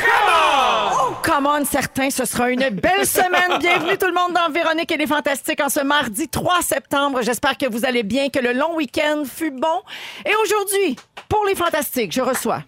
Oh, come on, certains, ce sera une belle semaine. Bienvenue tout le monde dans Véronique et les Fantastiques en ce mardi 3 septembre. J'espère que vous allez bien, que le long week-end fut bon. Et aujourd'hui, pour les Fantastiques, je reçois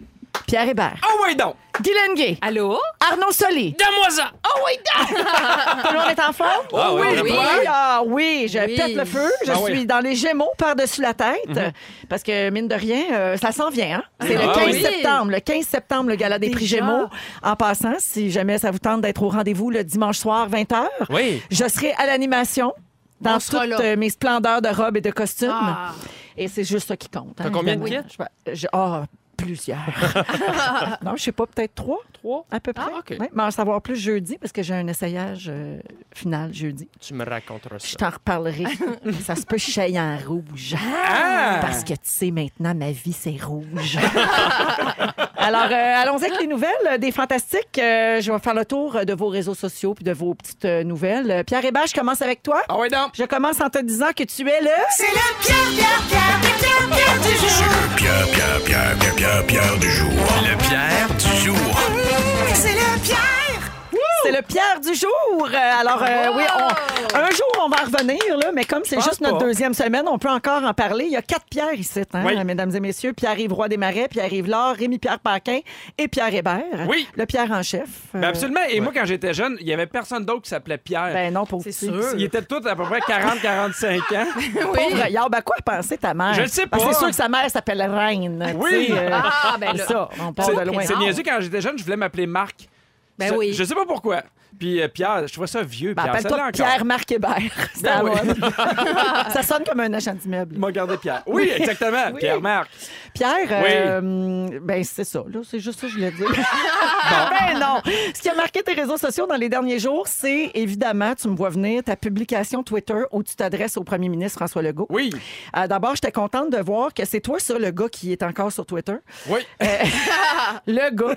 Pierre Hébert, Ah oui, donc! Guylaine Gay, Allô? Arnaud Soli. Donne-moi ça! Oh oui, Tout le monde est en forme? Ah oui, oui. oui. Ah oui, je Oui. pète le feu. Je Ah suis oui. dans les Gémeaux par-dessus la tête. Parce que, mine de rien, euh, ça s'en vient. Hein? C'est le Ah 15 oui. septembre. Le 15 septembre, le gala des prix Déjà? Gémeaux. En passant, si jamais ça vous tente d'être au rendez-vous le dimanche soir, 20h, Oui. je serai à l'animation. Dans On sera toutes là. euh, mes splendeurs de robes et de costumes. Ah. Et c'est juste ça qui compte. hein, T'as combien de évidemment. kits? Ah, plusieurs. non, je sais pas, peut-être trois. Trois? À peu près. Ah, OK. Ouais, mais en savoir plus jeudi parce que j'ai un essayage euh, final jeudi. Tu me raconteras Je ça. t'en reparlerai. ça se peut que je en rouge. Ah! Parce que tu sais, maintenant, ma vie, c'est rouge. Alors, euh, allons-y avec les nouvelles des Fantastiques. Euh, je vais faire le tour de vos réseaux sociaux puis de vos petites euh, nouvelles. Pierre Hébert, je commence avec toi. Ah oui, donc! Je commence en te disant que tu es le... C'est le Pierre, Pierre, Pierre, Pierre, Pierre, Pierre du jour. Pierre, Pierre, Pierre, Pierre, Pierre, Pierre du jour. Le Pierre du jour. C'est le Pierre. C'est le Pierre du jour. Euh, Alors, euh, oui, on- un jour, on va en revenir, là, mais comme c'est pense juste notre pas. deuxième semaine, on peut encore en parler. Il y a quatre Pierres ici, hein, Oui. mesdames et messieurs. Pierre-Yves Roy Desmarais, Pierre-Yves Laure, Rémi-Pierre Paquin et Pierre Hébert. Oui. Le Pierre en chef. Euh, Ben absolument. Et moi, quand j'étais jeune, il y avait personne d'autre qui s'appelait Pierre. Ben non, pour C'est petit. sûr. Ils étaient tous à peu près 40-45 ans. Pauvre Yard, ben quoi penser ta mère? Je le sais Parce que pas. C'est sûr que sa mère s'appelle Reine. Oui. tu sais, euh, Ah, ben là. ça, on part C'est de loin. c'est niaiseux, quand j'étais jeune, je voulais m'appeler Marc. Ben je, oui. Je sais pas pourquoi. Puis euh, Pierre, je trouvais ça vieux, Ben, Pierre. Ça encore. Pierre-Marc Hébert. C'est Ben à oui. ça sonne comme un agent d'immeuble. M'a gardé Pierre. Oui, exactement. Oui. Pierre-Marc. Pierre, euh, ben c'est ça, là, c'est juste ça que je voulais dire. ben non. Ce qui a marqué tes réseaux sociaux dans les derniers jours, c'est évidemment, tu me vois venir, ta publication Twitter où tu t'adresses au premier ministre François Legault. Oui. Euh, D'abord, j'étais contente de voir que c'est toi, ça, le gars qui est encore sur Twitter. Oui. Le gars.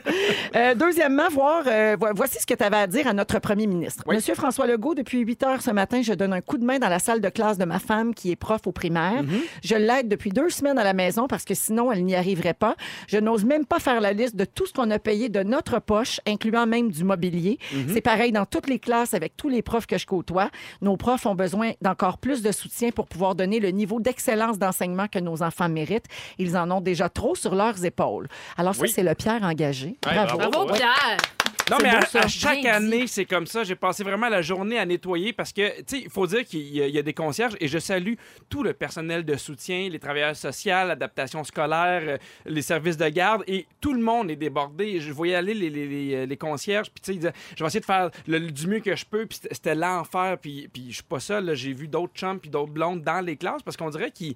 Euh, deuxièmement, voir, euh, vo- voici ce que tu avais à dire à notre premier ministre. Oui. Monsieur François Legault, depuis 8 heures ce matin, je donne un coup de main dans la salle de classe de ma femme qui est prof au primaire. Je l'aide depuis deux semaines à la maison parce que sinon, elle n'y arriverait pas. Je n'ose même pas faire la liste de tout ce qu'on a payé de notre poche, incluant même du mobilier. C'est pareil dans toutes les classes avec tous les profs que je côtoie. Nos profs ont besoin d'encore plus de soutien pour pouvoir donner le niveau d'excellence d'enseignement que nos enfants méritent. Ils en ont déjà trop sur leurs épaules. Alors ça, Oui. c'est le Pierre engagé. Ouais, Bravo. bravo. Bravo, Ouais. Pierre! Non, mais à, chaque année, c'est comme ça. J'ai passé vraiment la journée à nettoyer parce que, tu sais, il faut dire qu'il y, a- il y a des concierges et je salue tout le personnel de soutien, les travailleurs sociaux, l'adaptation scolaire, euh, les services de garde et tout le monde est débordé. Je voyais aller les, les, les, les concierges, puis tu sais, ils disaient, je vais essayer de faire le- du mieux que je peux, puis c'était- l'enfer, puis, puis je suis pas seul. J'ai vu d'autres chums puis d'autres blondes dans les classes parce qu'on dirait qu'ils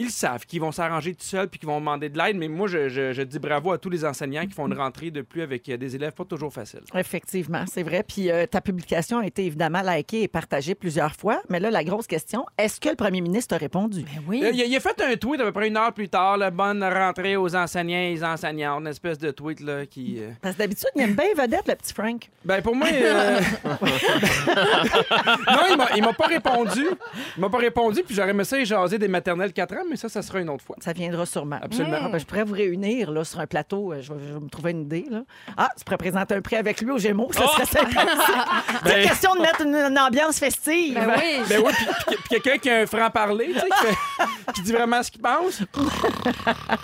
ils savent qu'ils vont s'arranger tout seuls puis qu'ils vont demander de l'aide. Mais moi, je, je- je dis bravo à tous les enseignants qui font une rentrée de plus avec euh, des élèves pas toujours faciles. Effectivement, c'est vrai. Puis euh, ta publication a été évidemment likée et partagée plusieurs fois. Mais là, la grosse question, est-ce que le premier ministre a répondu? Ben oui. Euh, Il a, il a fait un tweet à peu près une heure plus tard, la bonne rentrée aux enseignants et les enseignantes, une espèce de tweet là, qui. euh, Parce que d'habitude, il aime bien vedette, le petit Frank. Ben pour moi. euh, non, il m'a- pas répondu. Il m'a pas répondu, puis j'aurais aimé ça jaser des maternelles 4 ans, mais ça, ça sera une autre fois. Ça viendra sûrement. Absolument. Ah, ben, je pourrais vous réunir là, sur un plateau. Euh, Je vais, je vais me trouver une idée. Là. Ah, tu pourrais présenter un prix avec lui au Gémeaux. Ça serait sympathique. C'est Ben- question de mettre une, une ambiance festive. Ben oui. Ben oui, puis- puis puis quelqu'un qui a un franc-parler, tu sais, qui, fait- qui dit vraiment ce qu'il pense.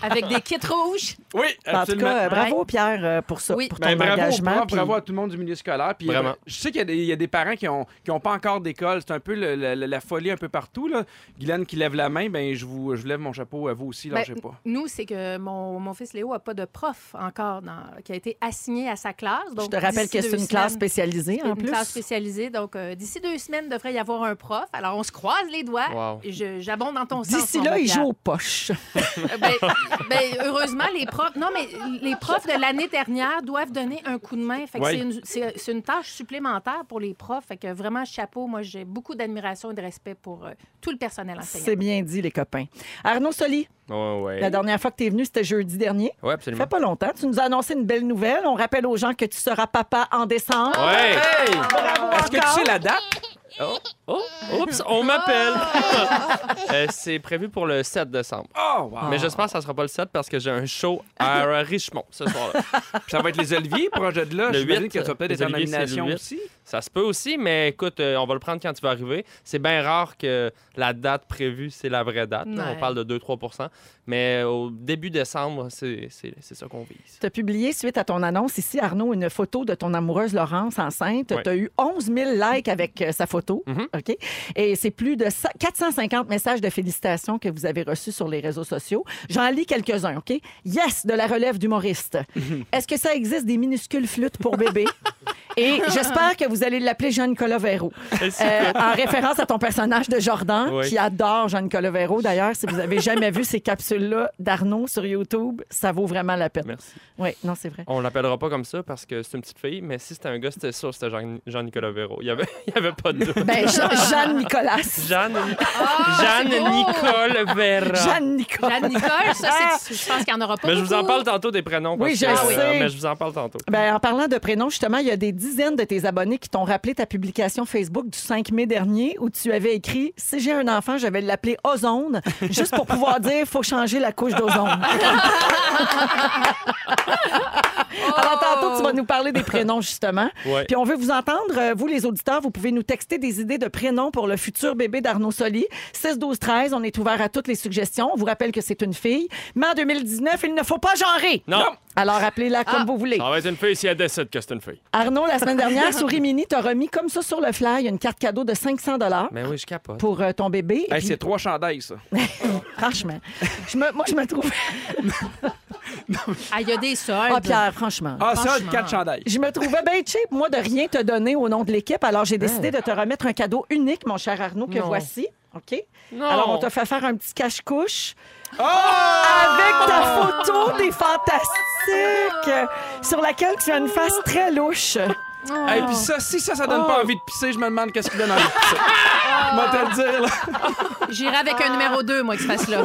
Avec des kits rouges. Oui, En tout absolument. cas, euh, bravo Pierre euh, pour ça, Oui. pour ton Ben, bravo, aux engagement. profs, puis- bravo à tout le monde du milieu scolaire. Puis, Vraiment. je sais qu'il y a des- il y, a des parents qui ont, qui ont pas encore d'école. C'est un peu le- le- la folie un peu partout. Là. Guylaine qui lève la main, ben, je, vous, je vous lève mon chapeau à vous aussi. Ben, je sais pas. Nous, c'est que mon, mon fils Léo n'a pas de prof encore dans- qui a été assigné à sa classe. Je te rappelle que c'est une classe spécialisée c'est en une plus. classe spécialisée. Donc, euh, d'ici deux semaines, il devrait y avoir un prof. Alors, on se croise les doigts. Wow. J'abonde dans ton sens. D'ici là, il joue aux poches. Euh, ben, ben, heureusement, les profs. Non, mais les profs de l'année dernière doivent donner un coup de main. Fait que Oui. c'est une- c'est c'est une tâche supplémentaire pour les profs. Fait que vraiment, chapeau. Moi, j'ai beaucoup d'admiration et de respect pour euh, tout le personnel enseignant. C'est bien dit, les copains. Arnaud Soli, Ouais, ouais. la dernière fois que tu es venu, c'était jeudi dernier. Ouais, Ça absolument. fait pas longtemps. Tu nous as annoncé une belle nouvelle. On rappelle aux gens que tu seras papa en décembre. Hey! Bravo Est-ce que tu sais la date? Oh, oh, oups, on m'appelle. Euh, c'est prévu pour le 7 décembre. Oh, wow. Mais j'espère que ça sera pas le 7 parce que j'ai un show à Richemont ce soir-là. Puis ça va être les Oliviers, projet de là. Le J'imagine huit, que tu vas peut-être nomination huit. aussi. Ça se peut aussi, mais écoute, euh, on va le prendre quand tu vas arriver. C'est bien rare que la date prévue, c'est la vraie date. Ouais. On parle de 2-3% Mais au début décembre, c'est c'est- c'est ça qu'on vise. Tu as publié, suite à ton annonce ici, Arnaud, une photo de ton amoureuse Laurence enceinte. Ouais. Tu as eu 11 000 likes avec euh, sa photo. Mhm. OK? Et c'est plus de sa- 450 messages de félicitations que vous avez reçus sur les réseaux sociaux. J'en lis quelques-uns, OK? Yes, de la relève d'humoriste. Est-ce que ça existe des minuscules flûtes pour bébé? Et j'espère que vous allez l'appeler Jean-Nicolas Véro. Euh, en référence à ton personnage de Jordan, Oui. qui adore Jean-Nicolas Véro. D'ailleurs, si vous avez jamais vu ces capsules-là d'Arnaud sur YouTube, ça vaut vraiment la peine. Merci. Oui, non, c'est vrai. On l'appellera pas comme ça parce que c'est une petite fille, mais si c'était un gars, c'était sûr, c'était Jean- Jean-Nicolas Véro. Il y avait, il y avait pas de doute. Ben, Jean- Jeanne-Nicolas. Jeanne, Ah, Jeanne-Nicole Vera. Jeanne Nicole, ça, c'est- je pense qu'il n'y en aura pas. Mais je vous en beaucoup. parle tantôt des prénoms. Oui, je que, euh, sais. mais je vous en parle tantôt. Ben, en parlant de prénoms, justement, il y a des dizaines de tes abonnés qui t'ont rappelé ta publication Facebook du 5 mai dernier où tu avais écrit Si j'ai un enfant, je vais l'appeler Ozone, juste pour pouvoir dire faut changer la couche d'ozone. Alors, tantôt, tu vas nous parler des prénoms, justement. Ouais. Puis on veut vous entendre. Euh, Vous, les auditeurs, vous pouvez nous texter des idées de prénoms pour le futur bébé d'Arnaud Soli. 6, 12, 13. On est ouvert à toutes les suggestions. On vous rappelle que c'est une fille. Mais en 2019, il ne faut pas genrer. Non. Alors, appelez-la comme vous voulez. Ça va être une fille si elle décide que c'est une fille. Arnaud, la semaine dernière, sur Rimini, t'as remis comme ça sur le fly une carte cadeau de 500 Mais oui, je capote. pour euh, ton bébé. Et Hey, puis, c'est trois chandails, ça. franchement, je me- moi, je me trouve... Ah, il y a des soldes. Ah, Pierre, franchement. Ah, ça, Franchement. quatre chandails. Je me trouvais bien cheap, moi, de rien te donner au nom de l'équipe. Alors, j'ai décidé de te remettre un cadeau unique, mon cher Arnaud, que Non. voici. OK? Non. Alors, on t'a fait faire un petit cache-couche Oh! avec ta photo des Fantastiques, sur laquelle tu as une face très louche. Oh. Et puis ça, si ça, ça donne pas envie de pisser, je me demande qu'est-ce qui donne envie de pisser. Je vais te le dire, là. J'irai avec un numéro 2, moi, qui se fasse là.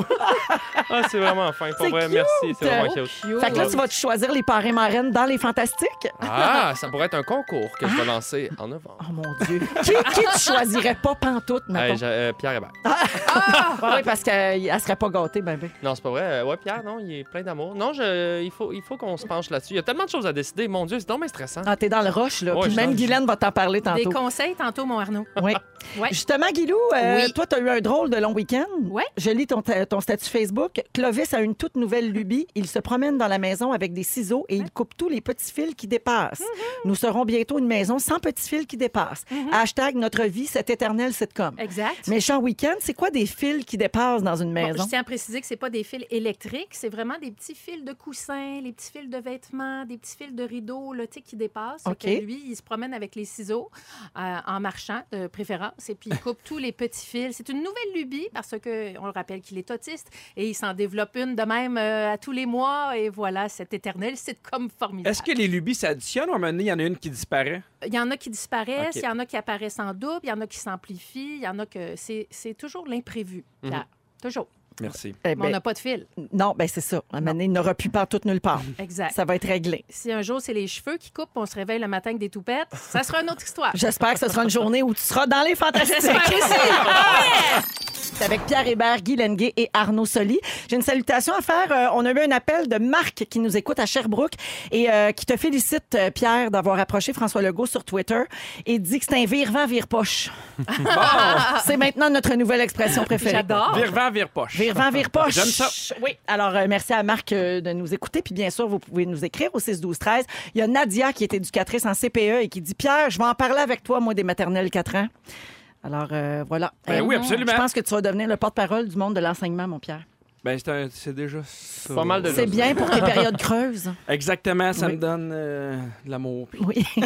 Ah, c'est vraiment fin. Pour vrai, cute. merci. C'est vraiment cute. Fait que là, tu vas te choisir les parrains marraines dans les Fantastiques. Ah, ça pourrait être un concours que je vais lancer en novembre. Oh mon Dieu. qui, qui tu choisirais pas pantoute, Hey, j'ai- euh, Pierre Hébert. Ouais, oui, parce qu'elle serait pas gâtée, ben, ben. Non, c'est pas vrai. Euh, Ouais, Pierre, non, il est plein d'amour. Non, je, il faut, il faut qu'on se penche là-dessus. Il y a tellement de choses à décider. Mon Dieu, c'est donc bien stressant. Ah, t'es dans le rush, là. Ouais, Puis même Guylaine va t'en parler Des tantôt. conseils tantôt, mon Arnaud. Oui. Ouais. Justement, Guilou, euh, Oui. toi, tu as eu un drôle de long week-end. Ouais. Je lis ton, ton statut Facebook. Clovis a une toute nouvelle lubie. Il se promène dans la maison avec des ciseaux et il coupe tous les petits fils qui dépassent. Mm-hmm. Nous serons bientôt une maison sans petits fils qui dépassent. Hashtag notre vie, cet éternel sitcom. Exact. Méchant week-end, c'est quoi des fils qui dépassent dans une Bon, maison? je tiens à préciser que c'est pas des fils électriques, c'est vraiment des petits fils de coussins, les petits fils de vêtements, des petits fils de rideaux là, tu sais, qui dépassent. OK. que lui, il se promène avec les ciseaux euh, en marchant de préférence et puis il coupe tous les petits fils. C'est une nouvelle lubie parce que on le rappelle qu'il est autiste et il s'en développe une de même euh, à tous les mois et voilà, cet éternel sitcom formidable. Est-ce que les lubies s'additionnent ou à un moment donné, il y en a une qui disparaît? Il y en a qui disparaissent, il y en a qui apparaissent en double, il y en a qui s'amplifient, il y en a que c'est c'est toujours l'imprévu. Pierre. Toujours. Merci. Eh on ben, n'a pas de fil. non, ben c'est ça. À un il n'aura plus partout nulle part. Exact. Ça va être réglé. Si un jour c'est les cheveux qui coupent, on se réveille le matin avec des toupettes, ça sera une autre histoire. J'espère que ce sera une journée où tu seras dans les fantastiques. C'est avec Pierre Hébert, Guy Lenguet et Arnaud Soli. J'ai une salutation à faire. Euh, on a eu un appel de Marc qui nous écoute à Sherbrooke et euh, qui te félicite, euh, Pierre, d'avoir approché François Legault sur Twitter et dit que c'est un vire-vent, vire-poche. c'est maintenant notre nouvelle expression préférée. J'adore. Vire-vent, vire-poche. Vire-vent, vire-poche. J'aime ça. Oui. Alors, merci à Marc de nous écouter. Puis bien sûr, vous pouvez nous écrire au 6 12 13 Il y a Nadia qui est éducatrice en CPE et qui dit Pierre, je vais en parler avec toi, moi, des maternelles 4 ans. Alors, euh, voilà. Ben Euh, oui, absolument. Je pense que tu vas devenir le porte-parole du monde de l'enseignement, mon Pierre. Ben, c'est un- c'est déjà ça. Pas mal de C'est bien pour tes périodes creuses. Exactement, ça Oui. me donne euh, de l'amour. puis- Oui.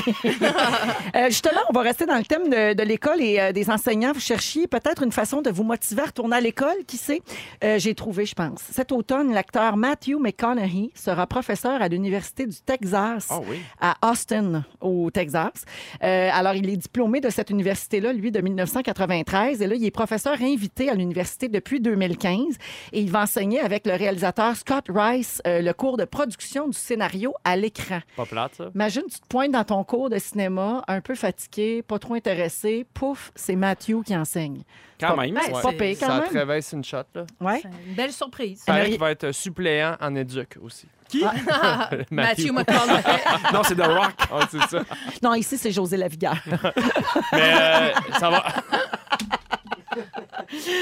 Euh, justement, on va rester dans le thème de, de l'école et euh, des enseignants. Vous cherchiez peut-être une façon de vous motiver à retourner à l'école. Qui sait? Euh, J'ai trouvé, je pense. Cet automne, l'acteur Matthew McConaughey sera professeur à l'Université du Texas Ah oui. à Austin, au Texas. Euh, alors, il est diplômé de cette université-là, lui, de 1993. Et là, il est professeur invité à l'université depuis 2015. Et il va enseigner avec le réalisateur Scott Rice euh, le cours de production du scénario à l'écran. Pas plate, ça. Imagine, tu te pointes dans ton cours de cinéma, un peu fatigué, pas trop intéressé. Pouf, c'est Matthew qui enseigne. Quand même. Ouais, C'est pas pire quand Ça même. te réveille sur une shot, là. Ouais. C'est une belle surprise. Paraît qu'il va être suppléant en éduc aussi. Qui? Matthew McConaughey. Non, c'est The Rock. Ah, ça. Non, ici, c'est José Lavigueur. Mais euh, ça va.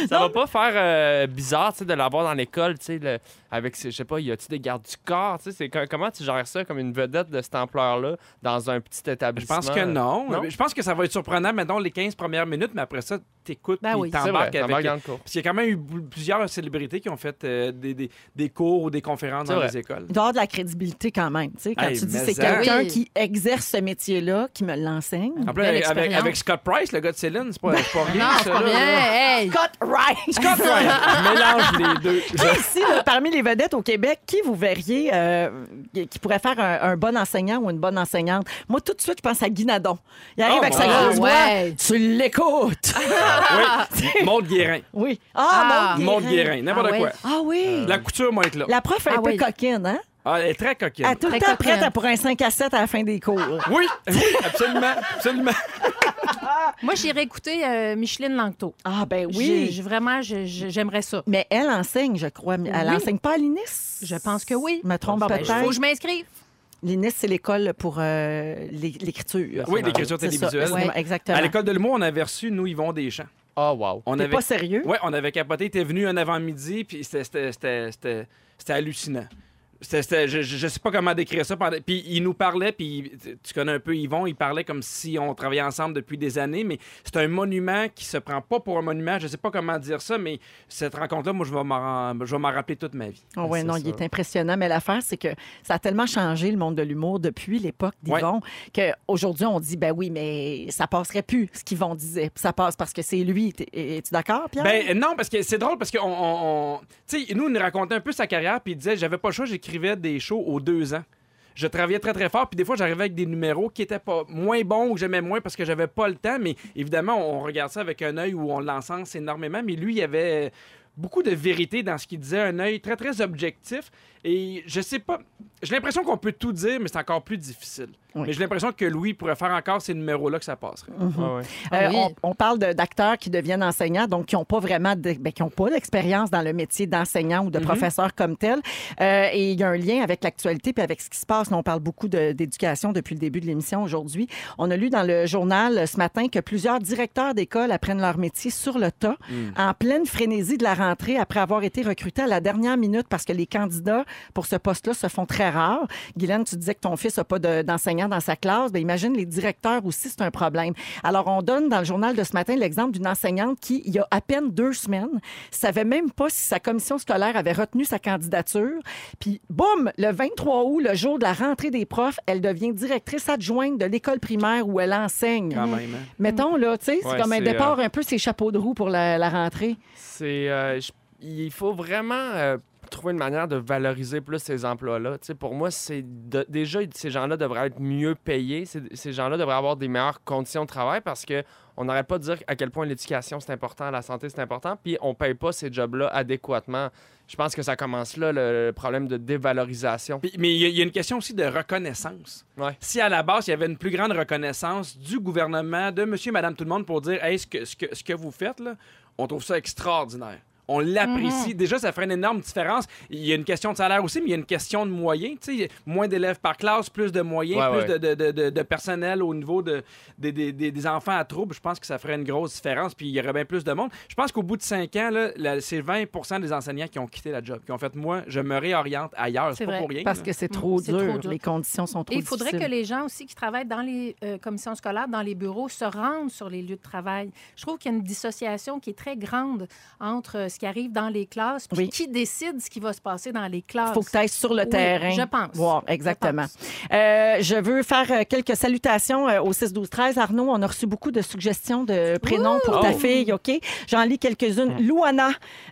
Ça va pas faire euh, bizarre de l'avoir dans l'école, tu sais, le- avec, je sais pas, y a-tu des gardes du corps, tu sais, c'est co- comment tu gères ça comme une vedette de cette ampleur-là dans un petit Je établissement? pense que non. Non? Je pense que ça va être surprenant, mettons, les 15 premières minutes, mais après ça, t'écoutes Ben puis oui. T'embarques avec... dans le cours. Parce qu'il y a quand même eu plusieurs célébrités qui ont fait euh, des, des- des cours ou des conférences dans vrai. les écoles. Il doit avoir de la crédibilité quand même. tu sais, Quand Hey, tu dis c'est ça. quelqu'un Oui. qui exerce ce métier-là, qui me l'enseigne. En plus, Belle avec, avec, expérience. avec Scott Price, le gars de Céline, c'est pas, pas rien. Non, c'est ça, pas là, bien. là. Hey! Scott Rice! Scott Price, je mélange les deux. Qui ici, là, parmi les vedettes au Québec, qui vous verriez euh, qui pourrait faire un, un bon enseignant ou une bonne enseignante? Moi, tout de suite, je pense à Guy Nadon. Il arrive Oh, avec sa mon grosse voix. Tu l'écoutes. Oui, Maud Guérin. oui. Ah. Ah, Maud Guérin, n'importe Ah ouais. quoi. Ah oui. La couture, moi, être là. La prof est un Ah peu oui. coquine, hein? Ah, elle est très coquine. Elle est tout le temps prête pour un 5 à 7 à la fin des cours. Oui, oui, absolument, absolument. Moi, j'irais écouter euh, Micheline Langto. Ah, ben oui. j'ai- vraiment, je- je- j'aimerais ça. Mais elle enseigne, je crois. Elle Oui. enseigne pas à l'INIS? Je pense que oui. Je me trompe Bon, ben, peut-être. faut que je m'inscrive. L'INIS, c'est l'école pour euh, l'é- l'écriture. Oui, l'écriture C'est ça, télévisuelle. c'est- Ouais. Exactement. À l'école de l'humour, on avait reçu, nous, Yvon Deschamps. Ah, wow. On T'es avait... pas sérieux? Ouais, on avait capoté. Il était venu un avant-midi, puis c'était- c'était- c'était c'était- c'était hallucinant. Je, je je sais pas comment décrire ça. pendant- Puis il nous parlait, puis tu- connais un peu Yvon, il parlait comme si on travaillait ensemble depuis des années, mais c'est un monument qui se prend pas pour un monument. Je sais pas comment dire ça, mais cette rencontre-là, moi, je vais m'en je vais m'en rappeler toute ma vie. Ouais, C'est non, ça. il est impressionnant. Mais l'affaire, c'est que ça a tellement changé le monde de l'humour depuis l'époque d'Yvon qu'aujourd'hui, on dit, ben oui, mais ça passerait plus, ce qu'Yvon disait. Puis Ça passe parce que c'est lui. Es-tu d'accord, Pierre? Ben non, parce que c'est drôle parce que on, on- sais, nous, il nous racontait un peu sa carrière, puis il disait, j'avais pas le choix, des shows aux deux ans. Je travaillais très très fort, puis des fois j'arrivais avec des numéros qui étaient pas moins bons ou que j'aimais moins parce que j'avais pas le temps. Mais évidemment, on regarde ça avec un œil où on l'encense énormément. Mais lui, il y avait beaucoup de vérité dans ce qu'il disait, un œil très très objectif. Et je sais pas, j'ai l'impression qu'on peut tout dire, mais c'est encore plus difficile. Oui. Mais j'ai l'impression que Louis pourrait faire encore ces numéros-là que ça passerait. Ah, ouais. Euh, Ah oui. on, on parle de- d'acteurs qui deviennent enseignants, donc qui n'ont pas vraiment, de- ben, qui ont pas d'expérience dans le métier d'enseignant ou de professeur comme tel. Euh, et il y a un lien avec l'actualité puis avec ce qui se passe. Là, on parle beaucoup de- d'éducation depuis le début de l'émission aujourd'hui. On a lu dans le journal ce matin que plusieurs directeurs d'école apprennent leur métier sur le tas, en pleine frénésie de la rentrée après avoir été recrutés à la dernière minute parce que les candidats pour ce poste-là se font très rares. Guylaine, tu disais que ton fils n'a pas de- d'enseignant dans sa classe. Ben, imagine les directeurs aussi, c'est un problème. Alors, on donne dans le journal de ce matin l'exemple d'une enseignante qui, il y a à peine deux semaines, savait même pas si sa commission scolaire avait retenu sa candidature. Puis, boum, le 23 août, le jour de la rentrée des profs, elle devient directrice adjointe de l'école primaire où elle enseigne. Quand même. hein? Mettons, là, tu sais, c'est Ouais, comme un c'est, départ un peu ses chapeaux de roue pour la, la rentrée. C'est, euh, je- il faut vraiment euh, trouver une manière de valoriser plus ces emplois-là. Pour moi, c'est de- déjà ces gens-là devraient être mieux payés. Ces gens-là devraient avoir des meilleures conditions de travail parce que on n'arrête pas de dire à quel point l'éducation c'est important, la santé c'est important, puis on paye pas ces jobs-là adéquatement. Je pense que ça commence là le, problème de dévalorisation. Puis- mais il y, a- il y a une question aussi de reconnaissance. Ouais. Si à la base, il y avait une plus grande reconnaissance du gouvernement, de monsieur, madame, tout le monde pour dire hey, ce, que, ce, que, ce que vous faites, là, on trouve ça extraordinaire. On l'apprécie. Déjà, ça ferait une énorme différence. Il y a une question de salaire aussi, mais il y a une question de moyens. Tu sais, moins d'élèves par classe, plus de moyens, Ouais, plus ouais. De, de, de, de personnel au niveau de, des- des- des- des enfants à troubles. Je pense que ça ferait une grosse différence. Puis il y aurait bien plus de monde. Je pense qu'au bout de cinq ans, c'est 20 des enseignants qui ont quitté la job, qui ont fait moi, je me réoriente ailleurs. C'est pas pour rien. Parce là. que c'est trop, c'est dur. trop dur. Les conditions sont trop Et il faudrait que les gens aussi qui travaillent dans les euh, commissions scolaires, dans les bureaux, se rendent sur les lieux de travail. Je trouve qu'il y a une dissociation qui est très grande entre ce qui arrive dans les classes puis Oui. qui décide ce qui va se passer dans les classes. Il faut que tu ailles sur le Oui, terrain. je pense. Voir, exactement. Je pense. Euh, je veux faire euh, quelques salutations euh, au 6-12-13. Arnaud, on a reçu beaucoup de suggestions de prénoms pour ta Oh. fille, OK? J'en lis quelques-unes. Louana,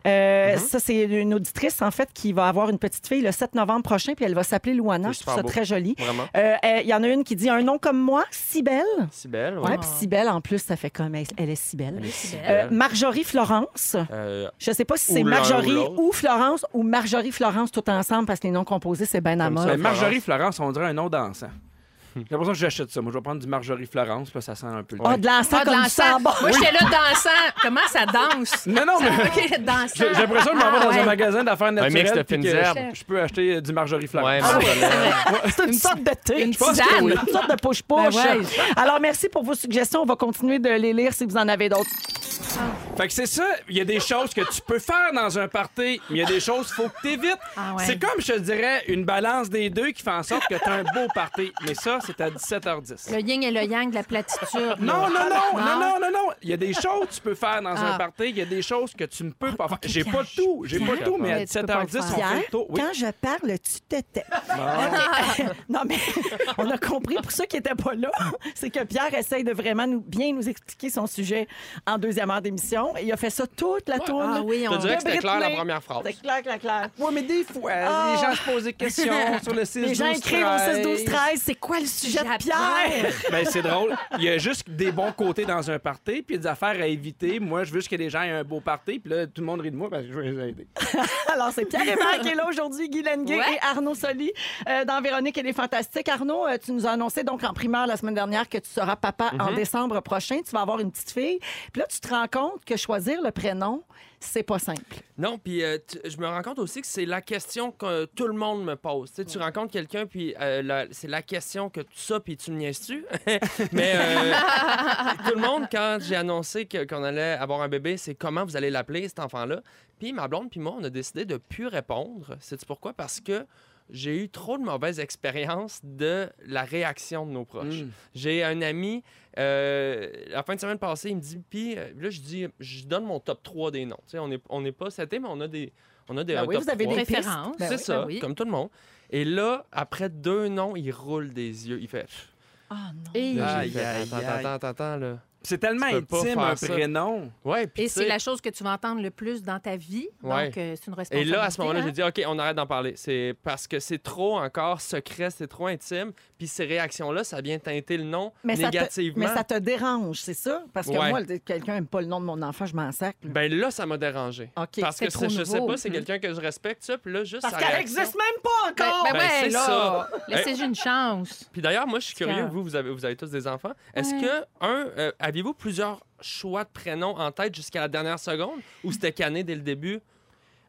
euh, ça, c'est une auditrice, en fait, qui va avoir une petite fille le 7 novembre prochain, puis elle va s'appeler Louana. Je trouve ça beau. très joli. Vraiment. Euh, euh, Il y en a une qui dit un nom comme moi, Cybelle. Si belle, ouais. Puis Cybelle, en plus, ça fait comme elle, elle est Cybelle. C'est Euh, Marjorie Florence. Euh, Je Je sais pas si c'est Marjorie ou Florence ou Marjorie Florence tout ensemble parce que les noms composés, c'est ben à. Ben, Marjorie Florence, on dirait un nom dansant. J'ai l'impression que j'achète ça. Moi, je vais prendre du Marjorie Florence, puis là, ça sent un peu le Ah, de l'encens Ah, de comme du l'encens. bon. Moi, j'étais là dansant. Comment ça danse? Non, non, mais OK, dansant. j'ai j'ai l'impression de m'en vais Ah, dans un ouais. magasin d'affaires naturelles. mix de puis fines que herbes. je- Je peux acheter euh, du Marjorie Florence. Ouais, Ah mais- c'est une sorte de thé. Une Je pense que tisane. oui. Une sorte de push-push. Ben ouais. Alors, merci pour vos suggestions. On va continuer de les lire si vous en avez d'autres. Fait que c'est ça, il y a des choses que tu peux faire dans un party, mais il y a des choses qu'il faut que tu évites. Ah ouais. C'est comme, je te dirais, une balance des deux qui fait en sorte que tu as un beau party. Mais ça, c'est à 17h10. Le yin et le yang de la platitude. Non, non, non, non, Non? non, non. Il y a des choses que tu peux faire dans un Ah. party, il y a des choses que tu ne peux pas faire. J'ai pas tout, j'ai pas tout, mais à Mais tu peux pas le 17h10, on fait. Oui. quand je parle, tu te tais. non, mais on a compris, pour ceux qui n'étaient pas là, c'est que Pierre essaye de vraiment nous, bien nous expliquer son sujet en deuxième heure d'émission. Il a fait ça toute la tourne. Ah oui, on... te dirais que c'était clair la première phrase. C'est clair, clair, clair. Oui, mais des fois, Ah. les gens se posent des questions sur le 6 Les gens écrivent au 6 12 13 c'est quoi le sujet de Pierre? Ben, c'est drôle. Il y a juste des bons côtés dans un party, puis des affaires à éviter. Moi, je veux juste que les gens aient un beau party, puis là, tout le monde rit de moi parce que je veux les aider. Alors, c'est Pierre Hébert qui est là aujourd'hui, Guy Lenguet Ouais. et Arnaud Soli euh, dans Véronique et les Fantastiques. Arnaud, euh, tu nous as annoncé donc en primeur la semaine dernière que tu seras papa Mhm. en décembre prochain. Tu vas avoir une petite fille. Puis là, tu te rends compte que choisir le prénom, c'est pas simple. Non, puis euh, je me rends compte aussi que c'est la question que tout le monde me pose. Tu rencontres quelqu'un, puis euh, c'est la question que tout ça, puis tu me niaises-tu? Mais euh, tout le monde, quand j'ai annoncé qu'on allait avoir un bébé, c'est comment vous allez l'appeler, cet enfant-là? Puis ma blonde, puis moi, on a décidé de plus répondre. C'est pourquoi? Parce que j'ai eu trop de mauvaises expériences de la réaction de nos proches. Mm. J'ai un ami, euh, la fin de semaine passée, il me dit, puis euh, là, je dis, je donne mon top 3 des noms. Tu sais, on n'est on n'est pas seté, mais on a des, on a des Ben un oui, top vous avez 3. des. Ben C'est oui. ça, ben oui. comme tout le monde. Et là, après deux noms, il roule des yeux. Il fait. Ah non. Et, Là, j'ai Aïe, fait, aïe, attends, aïe. attends, attends, attends, là. C'est tellement intime, un ça. prénom. Ouais, et c'est la chose que tu vas entendre le plus dans ta vie. Ouais. Donc, euh, c'est une Et responsabilité. là, à ce moment-là, hein? j'ai dit, OK, on arrête d'en parler. C'est parce que c'est trop encore secret, c'est trop intime. Puis ces réactions-là, ça vient teinter le nom Mais ça, te, négativement. mais ça te dérange, c'est ça? Parce que Ouais. moi, le- quelqu'un n'aime pas le nom de mon enfant, je m'en sac. là. Ben là, ça m'a dérangé. OK. Parce que c'est trop je sais pas, c'est quelqu'un que je respecte, ça. Puis là, juste Parce qu'elle n'existe même pas Ben, encore! ben Ben, ouais, c'est ça. laissez-y une chance. Puis d'ailleurs, moi, je suis curieux, vous, vous avez, vous avez tous des enfants. Est-ce Ouais. que, un, euh, aviez-vous plusieurs choix de prénoms en tête jusqu'à la dernière seconde? Ou c'était cané dès le début?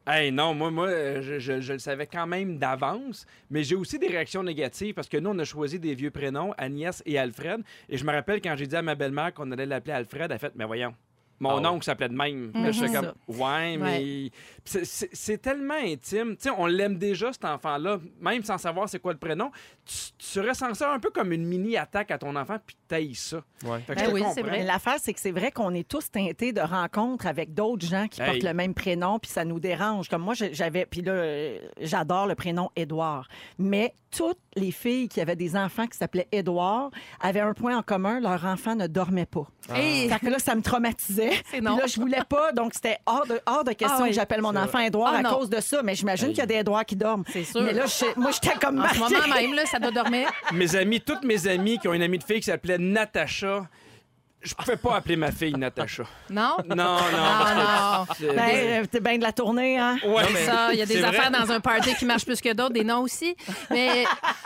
Hey, non, moi, moi euh, je, je- je le savais quand même d'avance, mais j'ai aussi des réactions négatives parce que nous, on a choisi des vieux prénoms, Agnès et Alfred. Et je me rappelle quand j'ai dit à ma belle-mère qu'on allait l'appeler Alfred, elle a fait, mais voyons. Mon Ah ouais. oncle s'appelait de même. Je comme, ouais, mais. C'est- C'est c'est tellement intime. Tu sais, on l'aime déjà, cet enfant-là, même sans savoir c'est quoi le prénom. Tu, tu ressens ça un peu comme une mini-attaque à ton enfant, puis t'ailles ça. Ouais. Fait que Ben je te oui, comprends. c'est vrai. L'affaire, c'est que c'est vrai qu'on est tous teintés de rencontres avec d'autres gens qui Hey. portent le même prénom, puis ça nous dérange. Comme moi, j'avais, puis là, j'adore le prénom Édouard. Mais toutes les filles qui avaient des enfants qui s'appelaient Édouard avaient un point en commun, leur enfant ne dormait pas. Et Fait que là, ça me traumatisait. Puis là, je voulais pas, donc c'était hors de, hors de question Ah oui. que j'appelle mon enfant Édouard Ah à cause de ça. Mais j'imagine qu'il y a des Édouards qui dorment. c'est sûr. Mais là, je- moi, j'étais comme en ce marquée. moment même, là, ça doit dormir. Mes amis, toutes mes amies qui ont une amie de fille qui s'appelait Natacha, je pouvais pas appeler ma fille Natacha. Non? Non, non. Ah, c'est- Ben, euh, t'es bien de la tournée, hein? Ouais, C'est ça, il y a des c'est affaires vrai. dans un party qui marchent plus que d'autres, des noms aussi. Mais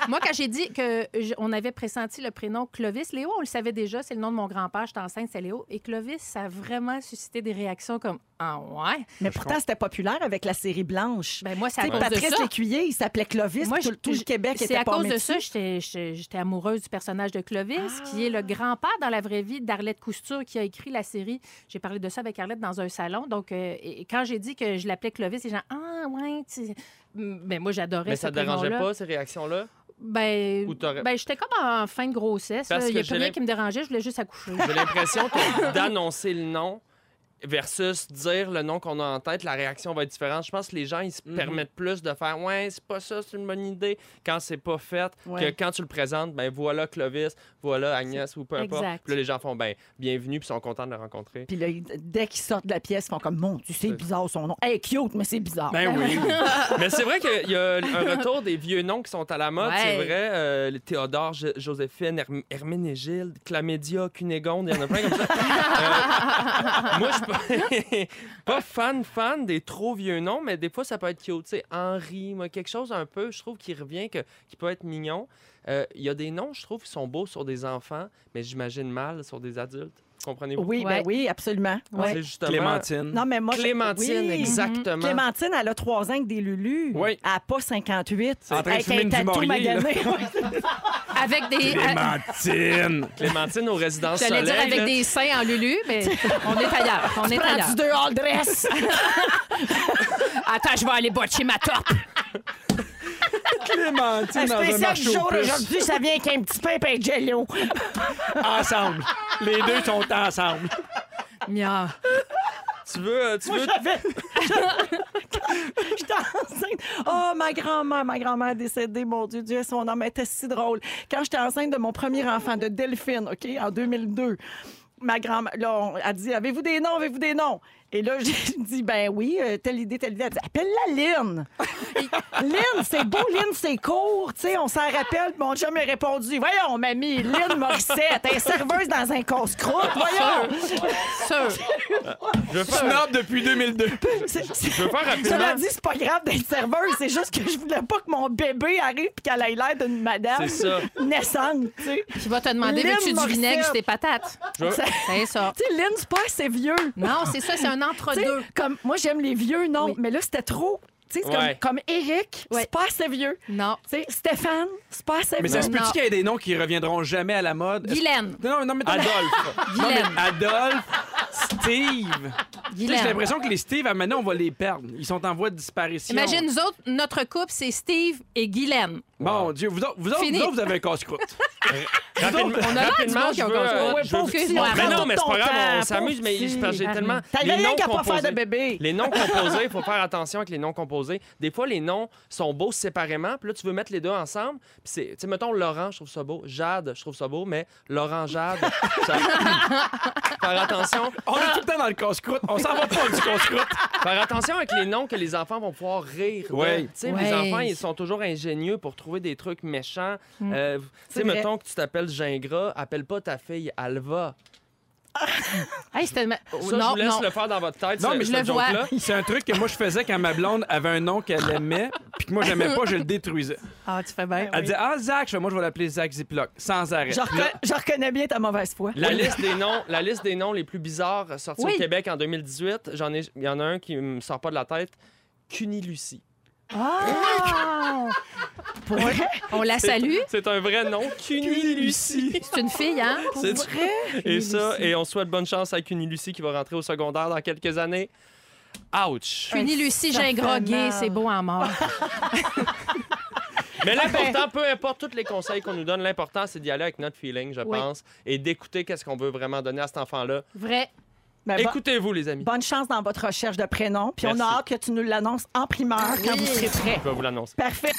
moi, quand j'ai dit qu'on avait pressenti le prénom Clovis, Léo, on le savait déjà, c'est le nom de mon grand-père, j'étais enceinte, c'est Léo. Et Clovis, ça a vraiment suscité des réactions comme Ah ouais? Mais pourtant, c'était populaire avec la série Blanche. Ben moi, c'est à cause de Patrice ça. Lécuyer, il s'appelait Clovis, Moi, tout, je- tout le Québec C'est était à pas cause de ça, j'étais- amoureuse du personnage de Clovis, qui est le grand-père dans la vraie vie d'Arlette Cousture, qui a écrit la série. J'ai parlé de ça avec Arlette dans un salon. Donc, euh, et- quand j'ai dit que je l'appelais Clovis, les gens, ah, ouais, tu... Ben, moi, j'adorais Mais ça te dérangeait pas, ces réactions-là? Ben, Ou t'aurais- ben j'étais comme en fin de grossesse. Il n'y a plus rien qui me dérangeait, je voulais juste accoucher. J'ai l'impression que d'annoncer le nom versus dire le nom qu'on a en tête, la réaction va être différente. Je pense que les gens, ils se Mhm. permettent plus de faire « Ouais, c'est pas ça, c'est une bonne idée » quand c'est pas fait, Ouais. que quand tu le présentes, ben voilà Clovis, voilà Agnès ou peu importe. Exact. Puis là, les gens font « Ben, bienvenue » puis sont contents de le rencontrer. Puis là, ils- dès qu'ils sortent de la pièce, ils font comme Mon Dieu, c'est bizarre son nom. Hey, cute, mais c'est bizarre. Ben oui. Mais c'est vrai qu'il y a un retour des vieux noms qui sont à la mode, Ouais. c'est vrai. euh, Théodore, Jo- Joséphine, Herm- Herménégilde, Clamédia, Cunégonde, il y en a plein comme ça. Euh, moi, je pas, fan, fan des trop vieux noms, mais des fois, ça peut être cute. Tu sais, Henri, moi, quelque chose un peu, je trouve, qui revient, qui peut être mignon. Euh, Il y a des noms, je trouve, qui sont beaux sur des enfants, mais j'imagine mal sur des adultes. Comprenez-vous? Oui, Ouais. ben oui, absolument. Ouais. C'est justement... Clémentine. Non, mais moi, je- Clémentine, oui. exactement. Clémentine, elle a 3 ans avec des Lulus. Oui. Elle n'a pas 58. En train de Avec fumer un une tatou là. magané. Avec des. Clémentine. Clémentine aux résidences J'allais dire avec là. des seins en Lulu, mais on est ailleurs. On est Prends ailleurs. du deux all dress. Attends, je vais aller botcher ma top. Clémentine dans un spécial marché du aux jour puces. aujourd'hui, ça vient avec un petit pain et un jello. Ensemble. Les deux sont ensemble. Mia. Tu veux... euh, Tu Moi, veux... j'avais. J'étais enceinte. Oh, ma grand-mère, ma grand-mère décédée, mon Dieu, Dieu, son elle était si drôle. Quand j'étais enceinte de mon premier enfant, de Delphine, OK, en 2002, ma grand-mère, là, on- elle dit Avez-vous des noms, avez-vous des noms Et là, j'ai dit Ben oui, euh, telle idée, telle idée. Elle dit Appelle-la Lynn. Lynn, c'est beau, Lynn, c'est court. Tu sais, on s'en rappelle. Mon chum m'a répondu Voyons, mamie, Lynn Morissette, elle est serveuse dans un casse-croûte. Voyons. Sûr. Je Snob depuis 2002. C'est- c'est- je veux faire Cela rapidement... dit, c'est pas grave d'être serveuse, c'est juste que je voulais pas que mon bébé arrive et qu'elle ait l'air d'une madame C'est ça. naissante, tu sais. Va te demander Lynn veux-tu du Morissette. vinaigre sur tes patates? Je veux- Ça- C'est ça. Tu sais, Lynn, c'est pas assez vieux. Non, c'est ça, c'est un entre-deux. comme moi, j'aime les vieux noms, Oui. mais là, c'était trop. Tu sais, Ouais. comme, comme Eric, Ouais. c'est pas assez vieux. Non. Tu sais, Stéphane, c'est pas assez Mais vieux. ça se peut-tu Non. qu'il y ait des noms qui reviendront jamais à la mode? Guylaine. Non, non, mais Adolphe. Non, mais. Adolphe, Steve. J'ai l'impression que les Steve, à maintenant, on va les perdre. Ils sont en voie de disparition. Imagine, nous autres, notre couple, c'est Steve et Guylaine. Mon Dieu, vous autres, vous, autres, Fini. vous, autres, vous avez un casse-croûte. Rapidement, On a rapidement, je ont veux... Ouais, je veux-. Mais non, mais c'est pas grave, on s'amuse, mais j'ai tellement... Les rien noms qu'à pas faire de composés- bébé. Les noms composés, il faut faire attention avec les noms composés. Des fois, les noms sont beaux séparément, puis là, tu veux mettre les deux ensemble. Puis c'est, tu sais, mettons, Laurent, je trouve ça beau. Jade, je trouve ça beau, mais Laurent Jade, ça... faire attention. On est tout le temps dans le casse-croûte. On s'en va pas du casse-croûte. Faire attention avec les noms que les enfants vont pouvoir rire. Ouais. Tu sais, Ouais. les enfants, ils sont toujours ingénieux pour trouver des trucs méchants. Euh, tu C'est sais, mettons que tu t'appelles Gingras, appelle pas ta fille Alva. Hey, ma- Ça, je non, vous laisse non. le faire dans votre tête, Non, mais ce je le vois. C'est un truc que moi, je faisais quand ma blonde avait un nom qu'elle aimait, puis que moi, j'aimais pas, je le détruisais. Ah, tu fais bien. Elle disait Ah, Zach, moi, je vais l'appeler Zach Ziploc, sans arrêt. Je, reconna- je reconnais bien ta mauvaise foi. La liste des noms, la liste des noms les plus bizarres sortis Oui. au Québec en 2018, j'en ai, il y en a un qui me sort pas de la tête. Cunilucie. Ah! Pour vrai? On la salue. C'est un vrai nom, Cunilucie. C'est une fille, hein? C'est vrai? et ça, et on souhaite bonne chance à Cunilucie qui va rentrer au secondaire dans quelques années. Ouch. Punie Lucie mal. c'est beau en mort. Mais l'important, peu importe tous les conseils qu'on nous donne, l'important, c'est d'y aller avec notre feeling, je Oui. pense, et d'écouter qu'est-ce qu'on veut vraiment donner à cet enfant-là. Vrai. Ben, Écoutez-vous, les amis. bonne chance dans votre recherche de prénom. Puis on Merci. a hâte que tu nous l'annonces en primeur quand vous serez prêts. Je vais vous l'annoncer. Parfait.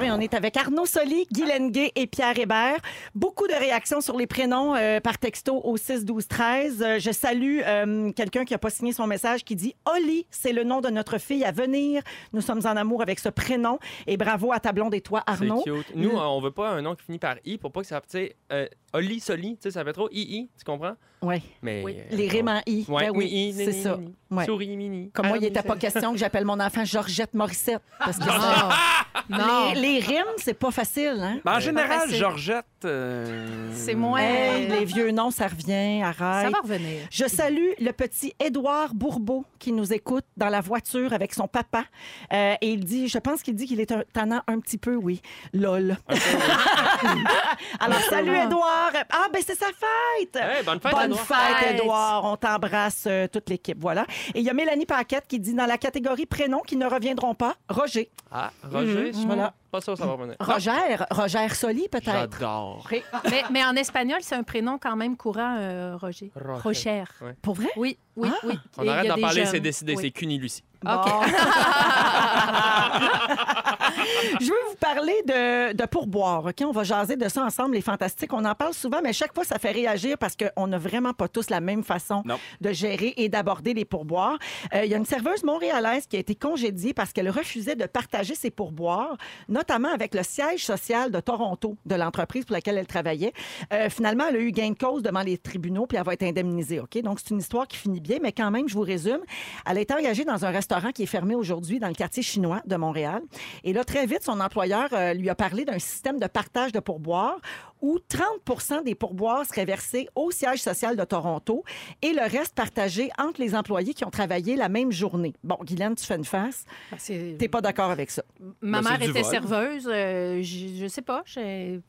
Oui, on est avec Arnaud Soli, Guy Lenguet et Pierre Hébert. Beaucoup de réactions sur les prénoms euh, par texto au 6 12 13. Euh, je salue euh, quelqu'un qui n'a pas signé son message qui dit Oli, c'est le nom de notre fille à venir. Nous sommes en amour avec ce prénom et bravo à Tablon des Toits C'est Arnaud. cute. Nous, on veut pas un nom qui finit par I pour pas que ça. Tu euh, Oli, Soli, tu sais, ça fait trop I-I, tu comprends? Ouais. Mais. Oui. euh, Les rimes en I. Ouais, Ben oui, I, c'est ça. nini. Ouais. Souris, mini. Comme moi, il Ah, n'était pas question que j'appelle mon enfant Georgette Morissette. Parce que Non. non. les, les rimes, c'est pas facile, hein? Mais en général, facile. Georgette. euh, C'est moins. Hey, les vieux noms, ça revient, Ça arrête. va revenir. Je salue le petit Édouard Bourbeau qui nous écoute dans la voiture avec son papa. Euh, et il dit, je pense qu'il dit qu'il est un tannant un petit peu, oui. Lol. Alors, salut Édouard. Ah, ben c'est sa fête. Hey, bonne fête, Bonne Edouard. fête, Fête. Édouard. On t'embrasse, euh, toute l'équipe. Voilà. Et il y a Mélanie Paquette qui dit dans la catégorie prénoms qui ne reviendront pas, Roger. Ah, Roger, je Voilà. Pas ça, ça va revenir. Roger, Roger Soli, peut-être. J'adore. mais, mais en espagnol, c'est un prénom quand même courant, euh, Roger. Roger. Rocher. Ouais. Pour vrai? Oui, oui, Ah. oui. On Et arrête d'en parler, jeunes. c'est décidé, Oui. c'est Cunilucie. OK. Je veux vous parler de, de pourboire. OK? On va jaser de ça ensemble, les fantastiques. On en parle souvent, mais chaque fois, ça fait réagir parce qu'on n'a vraiment pas tous la même façon Non. de gérer et d'aborder les pourboires. Euh, Il y a une serveuse montréalaise qui a été congédiée parce qu'elle refusait de partager ses pourboires, notamment avec le siège social de Toronto, de l'entreprise pour laquelle elle travaillait. Euh, finalement, elle a eu gain de cause devant les tribunaux, puis elle va être indemnisée. Donc, c'est une histoire qui finit bien, mais quand même, je vous résume. Elle a été engagée dans un restaurant qui est fermé aujourd'hui dans le quartier chinois de Montréal. Et là, très vite, son employeur euh, lui a parlé d'un système de partage de pourboires où 30% des pourboires seraient versés au siège social de Toronto et le reste partagé entre les employés qui ont travaillé la même journée. Bon, Guylaine, tu fais une face. Ben, T'es pas d'accord avec ça? Ma Ben, mère était vol. serveuse. euh, je, je sais pas,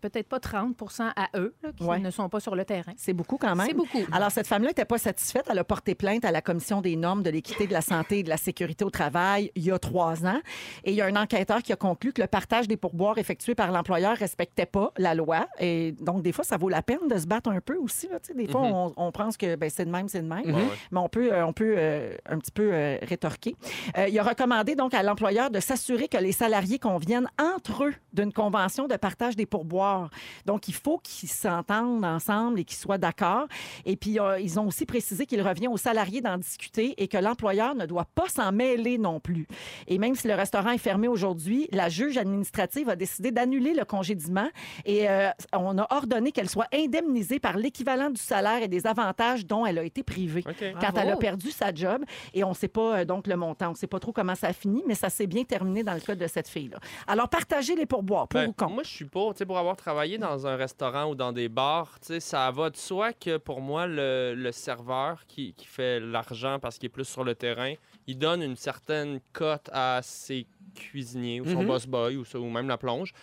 peut-être pas 30 à eux là, qui Ouais. ne sont pas sur le terrain. C'est beaucoup quand même. C'est beaucoup. Alors, cette femme-là n'était pas satisfaite. Elle a porté plainte à la Commission des normes de l'équité, de la santé et de la sécurité au travail il y a trois ans. Et il y a un enquêteur qui a conclu que le partage des pourboires effectué par l'employeur respectait pas la loi. Et donc, des fois, ça vaut la peine de se battre un peu aussi. là. Des fois, on, on pense que ben, c'est de même, c'est de même. Mais on peut, euh, on peut euh, un petit peu euh, rétorquer. Euh, il a recommandé donc à l'employeur de s'assurer que les salariés conviennent entre eux d'une convention de partage des pourboires. Donc, il faut qu'ils s'entendent ensemble et qu'ils soient d'accord. Et puis, ils ont aussi précisé qu'il revient aux salariés d'en discuter et que l'employeur ne doit pas s'en mêler non plus. Et même si le restaurant est fermé aujourd'hui, la juge administrative a décidé d'annuler le congédiement et euh, on a ordonné qu'elle soit indemnisée par l'équivalent du salaire et des avantages dont elle a été privée quand Bravo. elle a perdu sa job. Et on ne sait pas euh, donc le montant. On ne sait pas trop comment ça a fini, mais ça s'est bien terminé dans le cas de cette fille-là. Alors, partagez les pourboires, pour Ben, ou contre. Moi, je suis pour. Tu sais, pour avoir travaillé dans un restaurant ou dans des bars, tu sais, ça va de soi que pour moi, le, le serveur qui, qui fait l'argent parce qu'il est plus sur le terrain, il donne une certaine cote à ses cuisiniers ou son Mhm. boss boy ou, ça, ou même la plonge.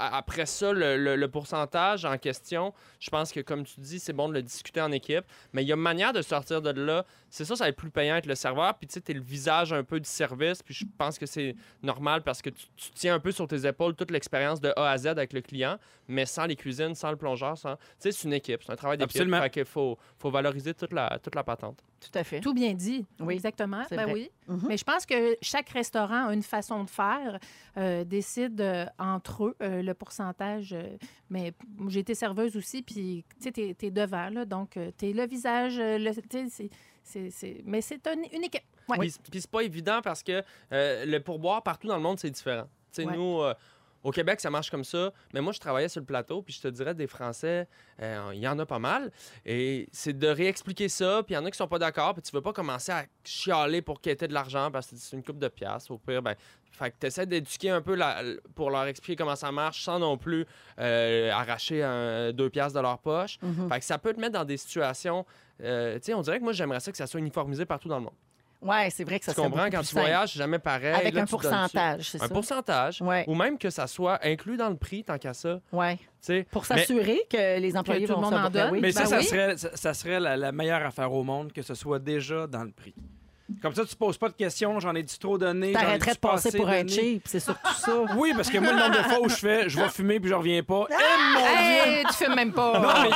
Après ça, le, le- le pourcentage en question, je pense que, comme tu dis, c'est bon de le discuter en équipe. Mais il y a une manière de sortir de là. C'est ça, ça va être plus payant être le serveur. Puis tu sais, t'es le visage un peu du service. Puis je pense que c'est normal parce que tu, tu tiens un peu sur tes épaules toute l'expérience de A à Z avec le client, mais sans les cuisines, sans le plongeur. Sans... Tu sais, c'est une équipe, c'est un travail d'équipe. Absolument. Fait qu'il faut, faut valoriser toute la, toute la patente. Tout à fait. Tout bien dit. Oui, Exactement. Ben vrai. oui. Mhm. Mais je pense que chaque restaurant a une façon de faire, euh, décide euh, entre eux euh, le pourcentage. euh, mais j'ai été serveuse aussi, puis tu sais, t'es es devant, là, donc t'es le visage, le, c'est- mais c'est un- une équipe. Ouais. Puis, puis c'est pas évident parce que euh, le pourboire partout dans le monde, c'est différent. Tu sais, Ouais. nous, euh, au Québec, ça marche comme ça. Mais moi, je travaillais sur le plateau, puis je te dirais, des Français, euh, il y en a pas mal. Et c'est de réexpliquer ça, puis il y en a qui sont pas d'accord, puis tu veux pas commencer à chialer pour quitter de l'argent parce que c'est une coupe de piastres. Au pire, ben, fait que tu essaies d'éduquer un peu la- pour leur expliquer comment ça marche sans non plus euh, arracher un, deux piastres de leur poche. Mhm. Fait que ça peut te mettre dans des situations. euh, tu sais, on dirait que moi, j'aimerais ça que ça soit uniformisé partout dans le monde. Oui, c'est vrai que ça Tu serait comprends? Quand tu simple. voyages, c'est jamais pareil. Avec Là, un tu ça. pourcentage, c'est Un ça? pourcentage. Ouais. Ou même que ça soit inclus dans le prix, tant qu'à ça. Oui. Tu sais. Pour Mais- s'assurer que les employés tout le monde en donne? Oui. Mais ça, Ben ça oui. serait, ça, ça serait la, la meilleure affaire au monde que ce soit déjà dans le prix. Comme ça, tu poses pas de questions, j'en ai dit trop donné. T'arrêterais de passer pas pour assez un donné. cheap, c'est surtout ça. Oui, parce que moi, le nombre de fois où je fais, je vais fumer puis je reviens pas. Eh, mon Hey, tu fumes même pas. Non, mais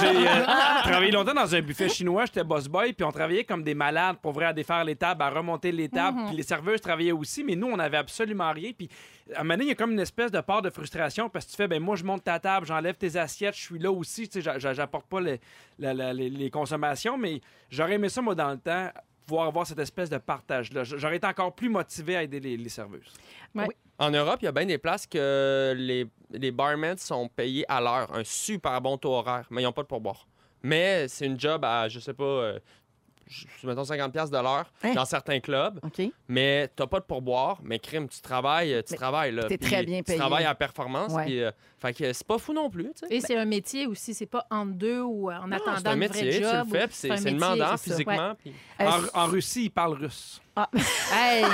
j'ai- euh, travaillé longtemps dans un buffet chinois, j'étais boss boy, puis on travaillait comme des malades pour vrai à défaire les tables, à remonter les tables, puis les serveuses travaillaient aussi, mais nous, on avait absolument rien. Puis à un moment donné, il y a comme une espèce de part de frustration parce que tu fais, ben moi, je monte ta table, j'enlève tes assiettes, je suis là aussi, tu sais, j'a- j'a- j'apporte pas les consommations, mais j'aurais aimé ça, moi, dans le temps, pouvoir avoir cette espèce de partage-là. J'aurais été encore plus motivé à aider les, les serveuses. En Europe, il y a bien des places que les, les barmaids sont payés à l'heure. Un super bon taux horaire, mais ils n'ont pas de pourboire. Mais c'est une job à, je sais pas, euh, mettons 50$ piastres de l'heure Hein? dans certains clubs. OK. Mais t'as pas de pourboire, mais crime, tu travailles, tu Mais travailles là. t'es très bien payé. Tu travailles à performance, Ouais. puis, euh, fait que c'est pas fou non plus. Et c'est un métier aussi, c'est pas en deux ou en Non, attendant c'est un une métier, vraie tu job. le ou- fais, c'est un c'est demandant c'est physiquement. Euh, En, en Russie, ils parlent russe. Hey,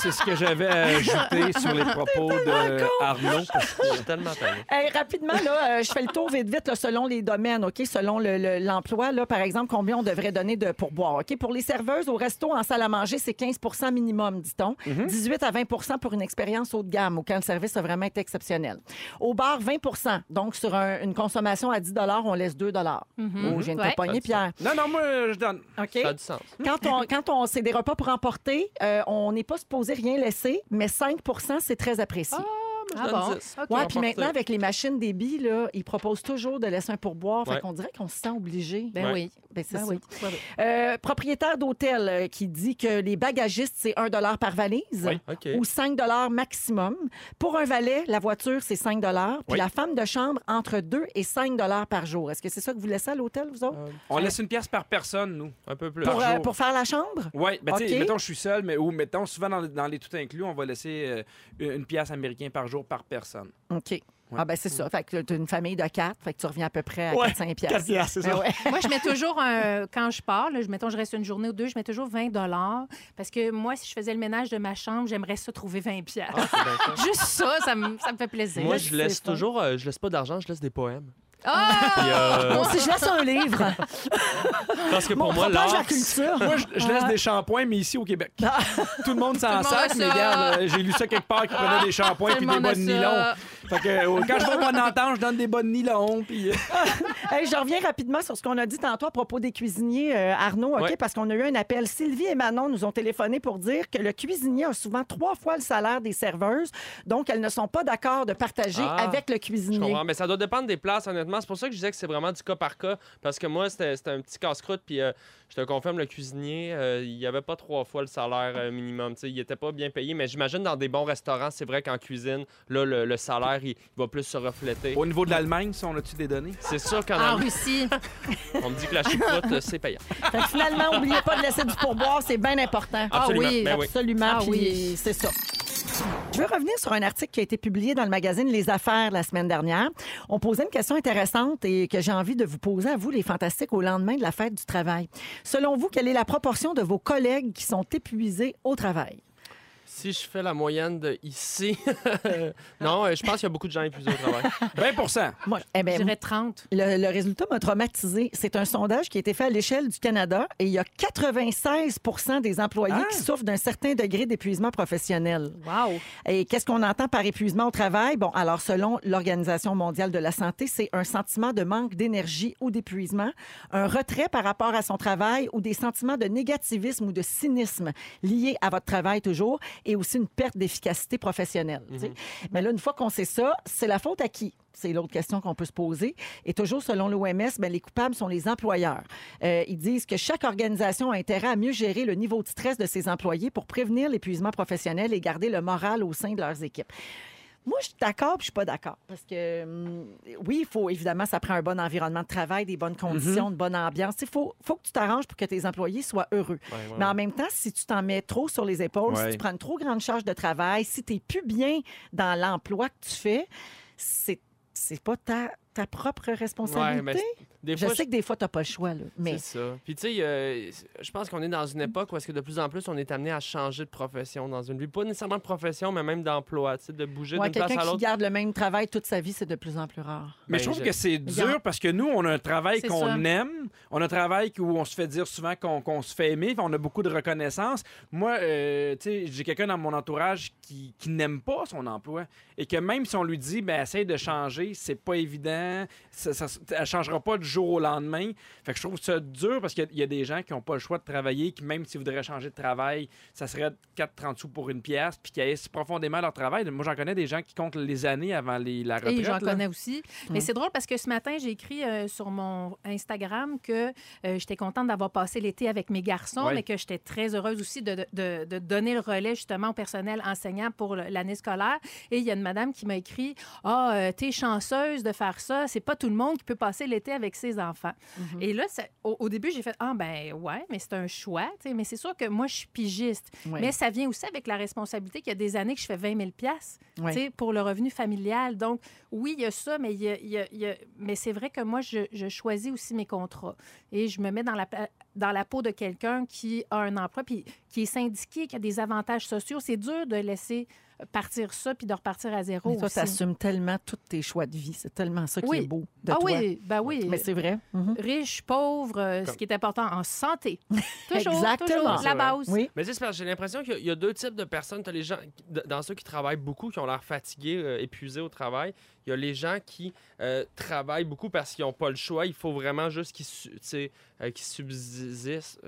C'est ce que j'avais ajouté sur les propos de Arnaud. parce que- Je suis tellement tanné. Hey, rapidement, là, euh, je fais le tour vite, vite, là, selon les domaines, OK? Selon le- le- l'emploi, là, par exemple, combien on devrait donner de pourboire, OK? Pour les serveuses au resto, en salle à manger, c'est 15% minimum, dit-on. 18 à 20% pour une expérience haut de gamme, ou quand le service a vraiment été exceptionnel. Au bar, 20% Donc, sur un- une consommation à 10 on laisse 2 Oh, je viens de te Ouais. pogner, Pierre. Non, non, moi, je donne. OK? Ça a du sens. Quand on, quand on c'est des repas pour emporter, euh, on n'est pas supposé rien laisser, mais 5% c'est très apprécié. Ah, je Ah donne bon? 10. OK. Ouais, puis maintenant, avec les machines billes, là, ils proposent toujours de laisser un pourboire. Fait Ouais. qu'on dirait qu'on se sent obligé. Ben Ouais. oui. Ben, c'est Ben ça. oui. Euh, propriétaire d'hôtel euh, qui dit que les bagagistes, c'est 1 par valise Oui. Ou 5 maximum. Pour un valet, la voiture, c'est 5 Puis Oui. la femme de chambre, entre 2 et 5 par jour. Est-ce que c'est ça que vous laissez à l'hôtel, vous autres? Euh, On laisse une pièce par personne, nous. un peu plus. par pour, euh, pour faire la chambre? Oui, ben, tu sais, OK. mettons, je suis seul, mais ou mettons, souvent dans, dans les tout inclus, on va laisser euh, une une pièce américaine par jour par personne. OK. Ah, ben c'est ça. Fait que tu as une famille de 4, fait que tu reviens à peu près à 4-5 piastres. c'est Ben ouais. Moi, je mets toujours un. Quand je pars, là, je, mettons, je reste une journée ou deux, je mets toujours 20 Parce que moi, si je faisais le ménage de ma chambre, j'aimerais ça trouver 20 piastres. Ah. Juste ça, ça me, ça me fait plaisir. Moi, je laisse toujours, euh, je laisse pas d'argent, je laisse des poèmes. Ah! Puis, euh, aussi, je laisse un livre. parce que pour Mon moi, propage la l'art, culture. Moi, je, je laisse des shampoings, mais ici au Québec. Tout le monde s'en Tout le monde sac, a mais ça. regarde, euh, j'ai lu ça quelque part qui prenait des shampoings Tout puis le des monde a bas de ça. nylon. Fait que euh, quand je vais au bon entente, je donne des bas de nylon. Puis, euh, Hey, je reviens rapidement sur ce qu'on a dit tantôt à propos des cuisiniers, euh, Arnaud, OK? Ouais. Parce qu'on a eu un appel. Sylvie et Manon nous ont téléphoné pour dire que le cuisinier a souvent trois fois le salaire des serveuses. Donc, elles ne sont pas d'accord de partager Ah, avec le je cuisinier. comprends, mais ça doit dépendre des places, honnêtement. C'est pour ça que je disais que c'est vraiment du cas par cas. Parce que moi, c'était c'était un petit casse-croûte, puis euh, je te confirme, le cuisinier, euh, il n'y avait pas trois fois le salaire euh, minimum. Tu sais, il n'était pas bien payé, mais j'imagine dans des bons restaurants, c'est vrai qu'en cuisine, là, le, le salaire, il, il va plus se refléter. au niveau de l'Allemagne, si on a-tu des données? C'est sûr qu'en En Russie. on me dit que la choucroute, euh, c'est payant. Fait que finalement, n'oubliez pas de laisser du pourboire, c'est bien important. Absolument. oui, Ben oui. Absolument, Ah oui. c'est ça. Je veux revenir sur un article qui a été publié dans le magazine Les Affaires la semaine dernière. On posait une question intéressante et que j'ai envie de vous poser à vous, les fantastiques, au lendemain de la fête du travail. Selon vous, quelle est la proportion de vos collègues qui sont épuisés au travail? Si je fais la moyenne de ici, non, euh, je pense qu'il y a beaucoup de gens épuisés au travail. 20 Moi, eh ben, Je dirais 30. Le, le résultat m'a traumatisé. C'est un sondage qui a été fait à l'échelle du Canada et il y a 96 des employés Ah! qui souffrent d'un certain degré d'épuisement professionnel. Wow. Et qu'est-ce qu'on entend par épuisement au travail? Bon, alors, selon l'Organisation mondiale de la santé, c'est un sentiment de manque d'énergie ou d'épuisement, un retrait par rapport à son travail ou des sentiments de négativisme ou de cynisme liés à votre travail toujours et aussi une perte d'efficacité professionnelle. sais. Mais là, une fois qu'on sait ça, c'est la faute à qui? C'est l'autre question qu'on peut se poser. Et toujours selon l'OMS, ben, les coupables sont les employeurs. Euh, ils disent que chaque organisation a intérêt à mieux gérer le niveau de stress de ses employés pour prévenir l'épuisement professionnel et garder le moral au sein de leurs équipes. Moi, je suis d'accord puis je suis pas d'accord. Parce que, hum, oui, il faut, évidemment, ça prend un bon environnement de travail, des bonnes conditions, une bonne ambiance. Il faut, faut que tu t'arranges pour que tes employés soient heureux. Ouais, Mais en même temps, si tu t'en mets trop sur les épaules, Ouais. si tu prends une trop grande charge de travail, si tu n'es plus bien dans l'emploi que tu fais, c'est c'est pas ta, ta propre responsabilité? Ouais, mais Des je sais que des fois, tu n'as pas le choix. Là, mais C'est ça. Puis tu sais, euh, je pense qu'on est dans une époque où est-ce que de plus en plus on est amené à changer de profession dans une vie. Pas nécessairement de profession, mais même d'emploi, tu sais, de bouger ouais, d'une place quelqu'un à qui l'autre. garde le même travail toute sa vie, c'est de plus en plus rare. Mais Ben, je trouve je- que c'est dur parce que nous, on a un travail qu'on aime. On a un travail où on se fait dire souvent qu'on se fait aimer. On a beaucoup de reconnaissance. Moi, euh, tu sais, j'ai quelqu'un dans mon entourage qui, qui n'aime pas son emploi et que même si on lui dit, ben, essaye de changer, c'est pas évident. Ça, ça, elle changera pas du jour au lendemain. Fait que je trouve ça dur parce qu'il y a- il y a des gens qui n'ont pas le choix de travailler, qui même s'ils voudraient changer de travail, ça serait 4,30 sous pour une pièce, puis qui haïssent profondément leur travail. Moi, j'en connais des gens qui comptent les années avant les, la retraite. Et j'en connais aussi. Mais c'est drôle parce que ce matin, j'ai écrit euh, sur mon Instagram que euh, j'étais contente d'avoir passé l'été avec mes garçons, mais que j'étais très heureuse aussi de, de- de donner le relais justement au personnel enseignant pour l'année scolaire. Et il y a une madame qui m'a écrit Ah, euh, t'es chanceuse de faire ça. C'est pas tout le monde qui peut passer l'été avec ses enfants. Et là, ça- au, au début, j'ai fait Ah, ben ouais, mais c'est un choix. Mais c'est sûr que moi, je suis pigiste. Ouais. Mais ça vient aussi avec la responsabilité qu'il y a des années que je fais 20 000 Ouais. tu sais, pour le revenu familial. Donc, oui, il y a ça, mais, il y a- il y a- il y a- mais c'est vrai que moi, je, je choisis aussi mes contrats. Et je me mets dans la, dans la peau de quelqu'un qui a un emploi, puis qui est syndiqué, qui a des avantages sociaux. C'est dur de laisser partir ça, puis de repartir à zéro Mais toi, tu assumes tellement tous tes choix de vie. C'est tellement ça qui Oui. est beau de ah toi. oui, ben oui. Mais c'est vrai. Mhm. Riche, pauvre, euh, ce qui est important en santé. toujours, Exactement. toujours, la base. Oui. Mais c'est parce que j'ai l'impression qu'il y a- deux types de personnes. Tu as les gens, dans ceux qui travaillent beaucoup, qui ont l'air fatigués, euh, épuisés au travail. Il y a les gens qui euh, travaillent beaucoup parce qu'ils n'ont pas le choix. Il faut vraiment juste qu'ils su- euh, subsistent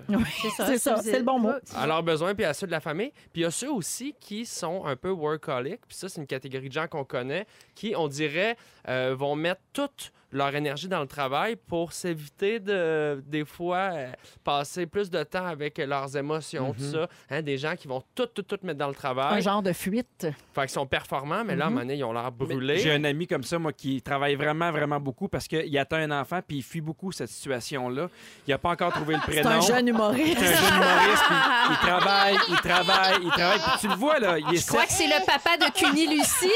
C'est ça, c'est le bon mot. à leurs besoins puis à ceux de la famille. Puis il y a ceux aussi qui sont un peu workaholic. Puis ça, c'est une catégorie de gens qu'on connaît qui, on dirait, euh, vont mettre toute leur énergie dans le travail pour s'éviter de, des fois, euh, passer plus de temps avec leurs émotions, tout ça. Hein, des gens qui vont tout, tout, tout mettre dans le Un travail. genre de fuite. Fait qu'ils sont performants, mais là, à un moment donné, ils ont l'air Mais brûlés. J'ai un ami comme ça, moi, qui travaille vraiment, vraiment beaucoup parce qu'il attend un enfant puis il fuit beaucoup cette situation-là. Il n'a pas encore trouvé le C'est prénom. un jeune humoriste. C'est un jeune humoriste, puis il travaille, il travaille, il travaille. Puis tu le vois, là, il est, Je crois que c'est le papa de Cuny Lucie.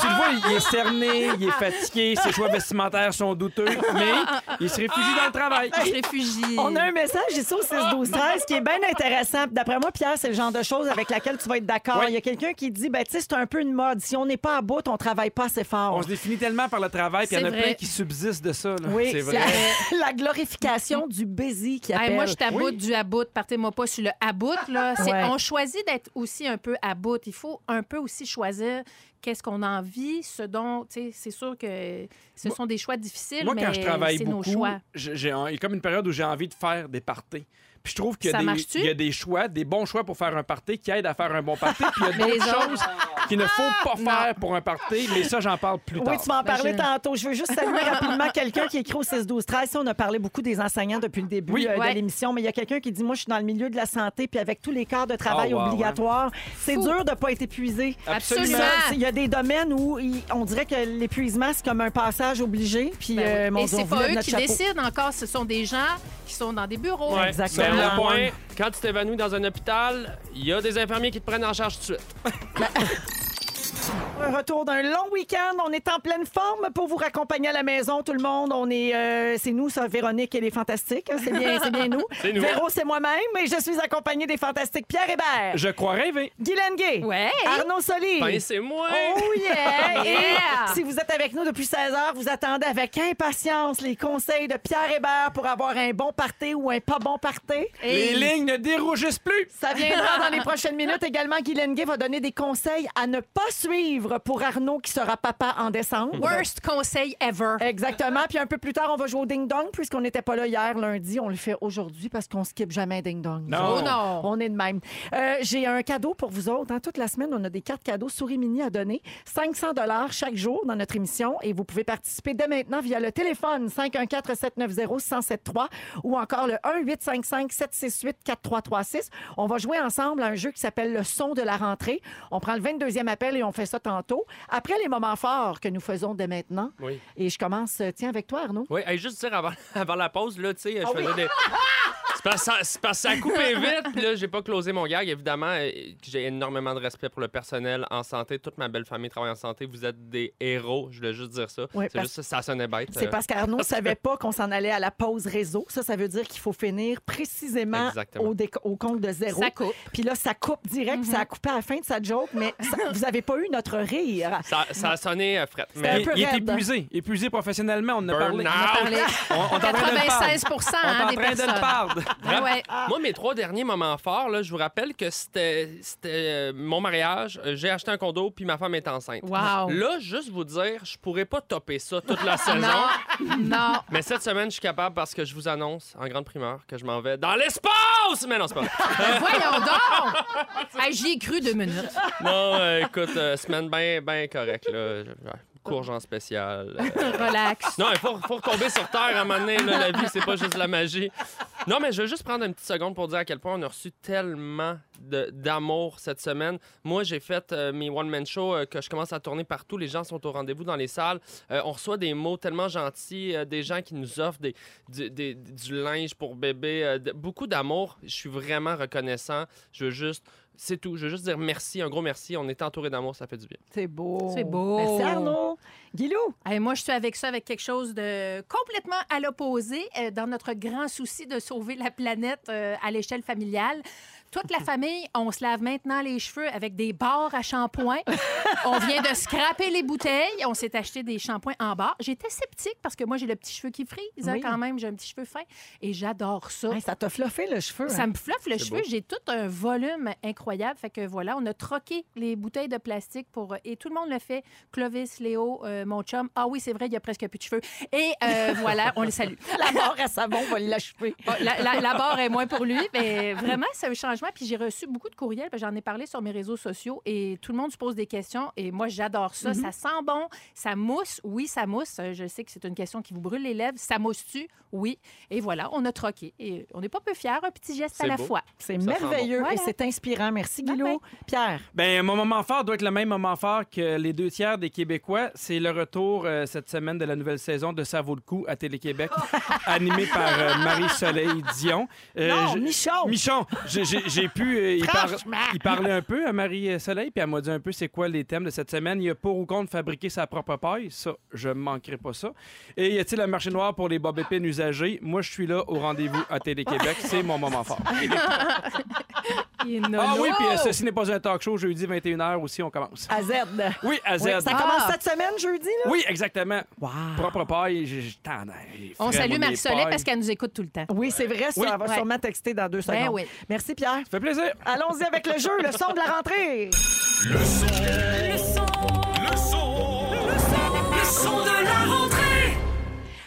tu le vois, il est cerné, il est fatigué, ses choix vestimentaires sont douteux, mais il se réfugie dans le travail. Je réfugie. On a un message ici au 6 12 13 qui est bien intéressant. D'après moi, Pierre, c'est le genre de choses avec laquelle tu vas être d'accord. Oui. Il y a quelqu'un qui dit ben tu sais, c'est un peu une mode. Si on n'est pas à bout, on travaille pas assez fort. On se définit tellement par le travail, puis il y en a C'est plein vrai. qui subsistent de ça. là. Oui, C'est vrai. la, la glorification du baiser qui Hey, appelle. moi, je suis à bout du à bout. Partez-moi pas sur le à bout. Là. Ouais. On choisit d'être aussi un peu à bout. Il faut un peu aussi choisir qu'est-ce qu'on a envie, ce dont, tu sais, c'est sûr que ce sont des choix difficiles, Moi, mais quand je travaille c'est nos beaucoup, choix. j'ai- j'ai un- il y a comme une période où j'ai envie de faire des parties. Puis je trouve qu'il y, a des- marche-tu? il y a des choix, des bons choix pour faire un party qui aident à faire un bon party. Puis il y a d'autres autres- choses qu'il ne faut pas Non. faire pour un party, mais ça, j'en parle plus tard. Oui, tu vas en Ben, parler je- tantôt. Je veux juste saluer rapidement quelqu'un qui écrit au 6 12 13 Ça, On a parlé beaucoup des enseignants depuis le début Oui. euh, de l'émission, mais il y a quelqu'un qui dit Moi, je suis dans le milieu de la santé, puis avec tous les quarts de travail Oh, wow, obligatoires, c'est dur de ne pas être épuisé. Absolument. Il y a des domaines où il- on dirait que l'épuisement, c'est comme un passage obligé. Puis, Ben oui. euh, mon Et c'est pas eux qui chapeau. décident encore, ce sont des gens qui sont dans des bureaux. Ouais. Exactement. Quand tu t'évanouis dans un hôpital, il y a des infirmiers qui te prennent en charge tout de suite. Un retour d'un long week-end. On est en pleine forme pour vous raccompagner à la maison, tout le monde. On est, euh, c'est nous, ça, Véronique et les Fantastiques. hein. C'est bien, c'est bien nous. C'est nous. Véro, c'est moi-même, et je suis accompagnée des Fantastiques Pierre Hébert, Je crois rêver. Guylaine Gay, Ouais. Arnaud Soli. Ben, c'est moi! Oh yeah! Et Yeah! si vous êtes avec nous depuis 16 heures, vous attendez avec impatience les conseils de Pierre Hébert pour avoir un bon party ou un pas bon party. Les lignes ne dérougissent plus. Ça viendra dans les prochaines minutes. Également, Guylaine Gay va donner des conseils à ne pas suivre pour Arnaud qui sera papa en décembre. Worst conseil ever. Exactement. Puis un peu plus tard, on va jouer au Ding Dong puisqu'on n'était pas là hier lundi. On le fait aujourd'hui parce qu'on skip jamais un Ding Dong. Non. Oh non. On est de même. Euh, J'ai un cadeau pour vous autres. hein. Toute la semaine, on a des cartes cadeaux Souris Mini à donner. 500 dollars chaque jour dans notre émission. Et vous pouvez participer dès maintenant via le téléphone 514-790-1073 ou encore le 1-855-768-4336. On va jouer ensemble à un jeu qui s'appelle le son de la rentrée. On prend le 22e appel et on fait ça tantôt. Après les moments forts que nous faisons dès maintenant. Oui. Et je commence, euh, tiens, avec toi, Arnaud. Oui, hey, juste dire avant, avant la pause, là, tu sais, je Ah oui. faisais des. C'est parce, que ça- a coupé vite, puis là, j'ai pas closé mon gag. Évidemment, euh, j'ai énormément de respect pour le personnel en santé. Toute ma belle famille travaille en santé. Vous êtes des héros, je voulais juste dire ça. Oui, c'est juste ça, sonnait bête. C'est euh, parce qu'Arnaud ne savait pas qu'on s'en allait à la pause réseau. Ça, ça veut dire qu'il faut finir précisément au, compte de zéro. Ça coupe. Puis là, ça coupe direct, puis ça a coupé à la fin de sa joke, mais ça- vous n'avez pas eu notre rire. ça, ça a sonné euh, fret. Mais Il, est épuisé. Épuisé professionnellement, on en a parlé. On, on de. 96 On est hein, en des train de le personnes. ouais. Moi, mes trois derniers moments forts, là, je vous rappelle que c'était euh, mon mariage, euh, j'ai acheté un condo, puis ma femme est enceinte. Wow. Là, juste vous dire, je pourrais pas topper ça toute la saison. Non, non. Mais cette semaine, je suis capable parce que je vous annonce en grande primeur que je m'en vais dans l'espace! Mais non, c'est pas. Voyons donc! J'y ai cru deux minutes. non, euh, écoute, euh, semaine bien ben correcte. Là. Je- ouais, Courge en spécial. euh. Relax. Non, il faut, faut retomber sur Terre à un moment donné. là, la vie, c'est pas juste la magie. Non, mais je veux juste prendre une petite seconde pour dire à quel point on a reçu tellement d'amour cette semaine. Moi, j'ai fait euh, mes one-man shows euh, que je commence à tourner partout. Les gens sont au rendez-vous dans les salles. Euh, on reçoit des mots tellement gentils, des gens qui nous offrent des, du, des- du linge pour bébé, de- beaucoup d'amour. Je suis vraiment reconnaissant. Je veux juste... C'est tout. Je veux juste dire merci, un gros merci. On est entouré d'amour, ça fait du bien. C'est beau. C'est beau. Merci, Arnaud. Guilou? Hey, moi, je suis avec ça, avec quelque chose de complètement à l'opposé, euh, dans notre grand souci de sauver la planète euh, à l'échelle familiale. toute la famille, on se lave maintenant les cheveux avec des barres à shampoing. on vient de scraper les bouteilles. On s'est acheté des shampoings en barre. J'étais sceptique parce que moi, j'ai le petit cheveu qui frise hein, Oui. quand même. J'ai un petit cheveu fin et j'adore ça. Hey, ça t'a fluffé le cheveu. Ça hein? me fluffe le cheveu. J'ai tout un volume incroyable. Fait que voilà, on a troqué les bouteilles de plastique pour. Et tout le monde le fait. Clovis, Léo, euh, mon chum. Ah oui, c'est vrai, il y a presque plus de cheveux. Et euh, voilà, on les salue. La barre à savon va l'achever. Bon, La, la- la barre est moins pour lui, mais vraiment, c'est un changement. Puis j'ai reçu beaucoup de courriels. puis J'en ai parlé sur mes réseaux sociaux et tout le monde se pose des questions. Et moi, j'adore ça. Ça sent bon, ça mousse. Oui, ça mousse. Euh, Je sais que c'est une question qui vous brûle les lèvres. Ça mousse-tu? Oui. Et voilà, on a troqué. Et on n'est pas peu fiers. Un petit geste à la fois. C'est merveilleux bon. et Voilà. c'est inspirant. Merci, Bye Guilou. bye. Pierre. Ben, mon moment fort doit être le même moment fort que les deux tiers des Québécois. C'est le retour euh, cette semaine de la nouvelle saison de Ça vaut le coup à Télé-Québec, animé par euh, Marie-Soleil Dion. Euh, non, je- Michon. Michon, j'ai- j'ai j'ai pu euh, y, par- Franchement. y parler un peu à Marie-Soleil, puis elle m'a dit un peu c'est quoi les thèmes de cette semaine. Il y a pour ou contre fabriquer sa propre paille, ça, je ne manquerai pas ça. Et y a-t-il un marché noir pour les bob épines usagées? Moi, je suis là au rendez-vous à Télé-Québec, c'est mon moment fort. Il est Ah nono. oui, puis euh, ceci n'est pas un talk show, jeudi 21h aussi, on commence. À Z. Oui, à Z. Oui, ça commence Ah. cette semaine, jeudi, là? Oui, exactement. Wow. Propre paille. On salue Marie-Soleil pailles. parce qu'elle nous écoute tout le temps. Oui, c'est vrai, ça Oui. elle va Ouais. sûrement texter dans deux secondes. Ben oui. Merci, Pierre. Ça fait plaisir. Allons-y avec le jeu, le son de la rentrée. Le son. Le son. Le son. Le son. Le son de la rentrée.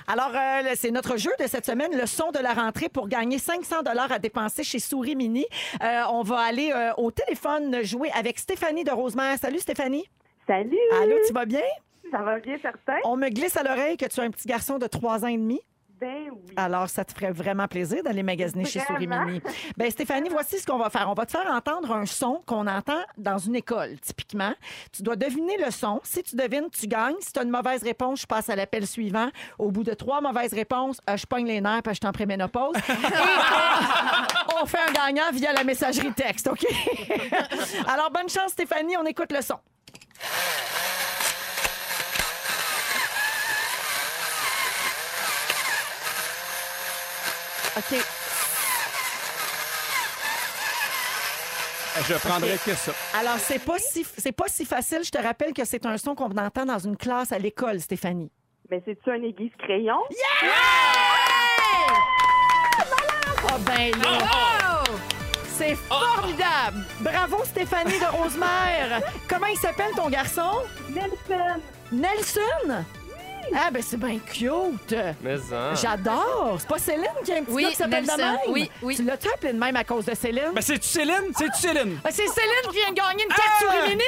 Alors, euh, le- c'est notre jeu de cette semaine, le son de la rentrée pour gagner 500 dollars à dépenser chez Souris Mini. Euh, on va aller euh, au téléphone jouer avec Stéphanie de Rosemère. Salut Stéphanie. Salut! Allô, tu vas bien? Ça va bien, certain? On me glisse à l'oreille que tu es un petit garçon de 3 ans et demi. Ben oui. Alors, ça te ferait vraiment plaisir d'aller magasiner chez Souris. Mini. Ben Stéphanie, voici ce qu'on va faire. On va te faire entendre un son qu'on entend dans une école, typiquement. Tu dois deviner le son. Si tu devines, tu gagnes. Si tu as une mauvaise réponse, je passe à l'appel suivant. Au bout de trois mauvaises réponses, euh, je pogne les nerfs parce que je suis en préménopause. Et euh, on fait un gagnant via la messagerie texte, OK? Alors, bonne chance, Stéphanie. On écoute le son. OK. Je prendrais que ça. Alors, c'est pas si c'est pas si facile. Je te rappelle que c'est un son qu'on entend dans une classe à l'école, Stéphanie. Mais c'est-tu un aiguise crayon? Ah ben là! C'est formidable! Bravo Stéphanie de Rosemère! Comment il s'appelle ton garçon? Nelson! Nelson? Ah ben c'est bien cute! Mais hein. J'adore! C'est pas Céline qui a un petit Oui, gars qui s'appelle de Nelson. même? Oui, oui. Tu l'as-tu appelé de même à cause de Céline? Ben, c'est-tu Céline? C'est-tu Céline? Ah, c'est Céline qui vient de gagner une carte Ah! sur Mini!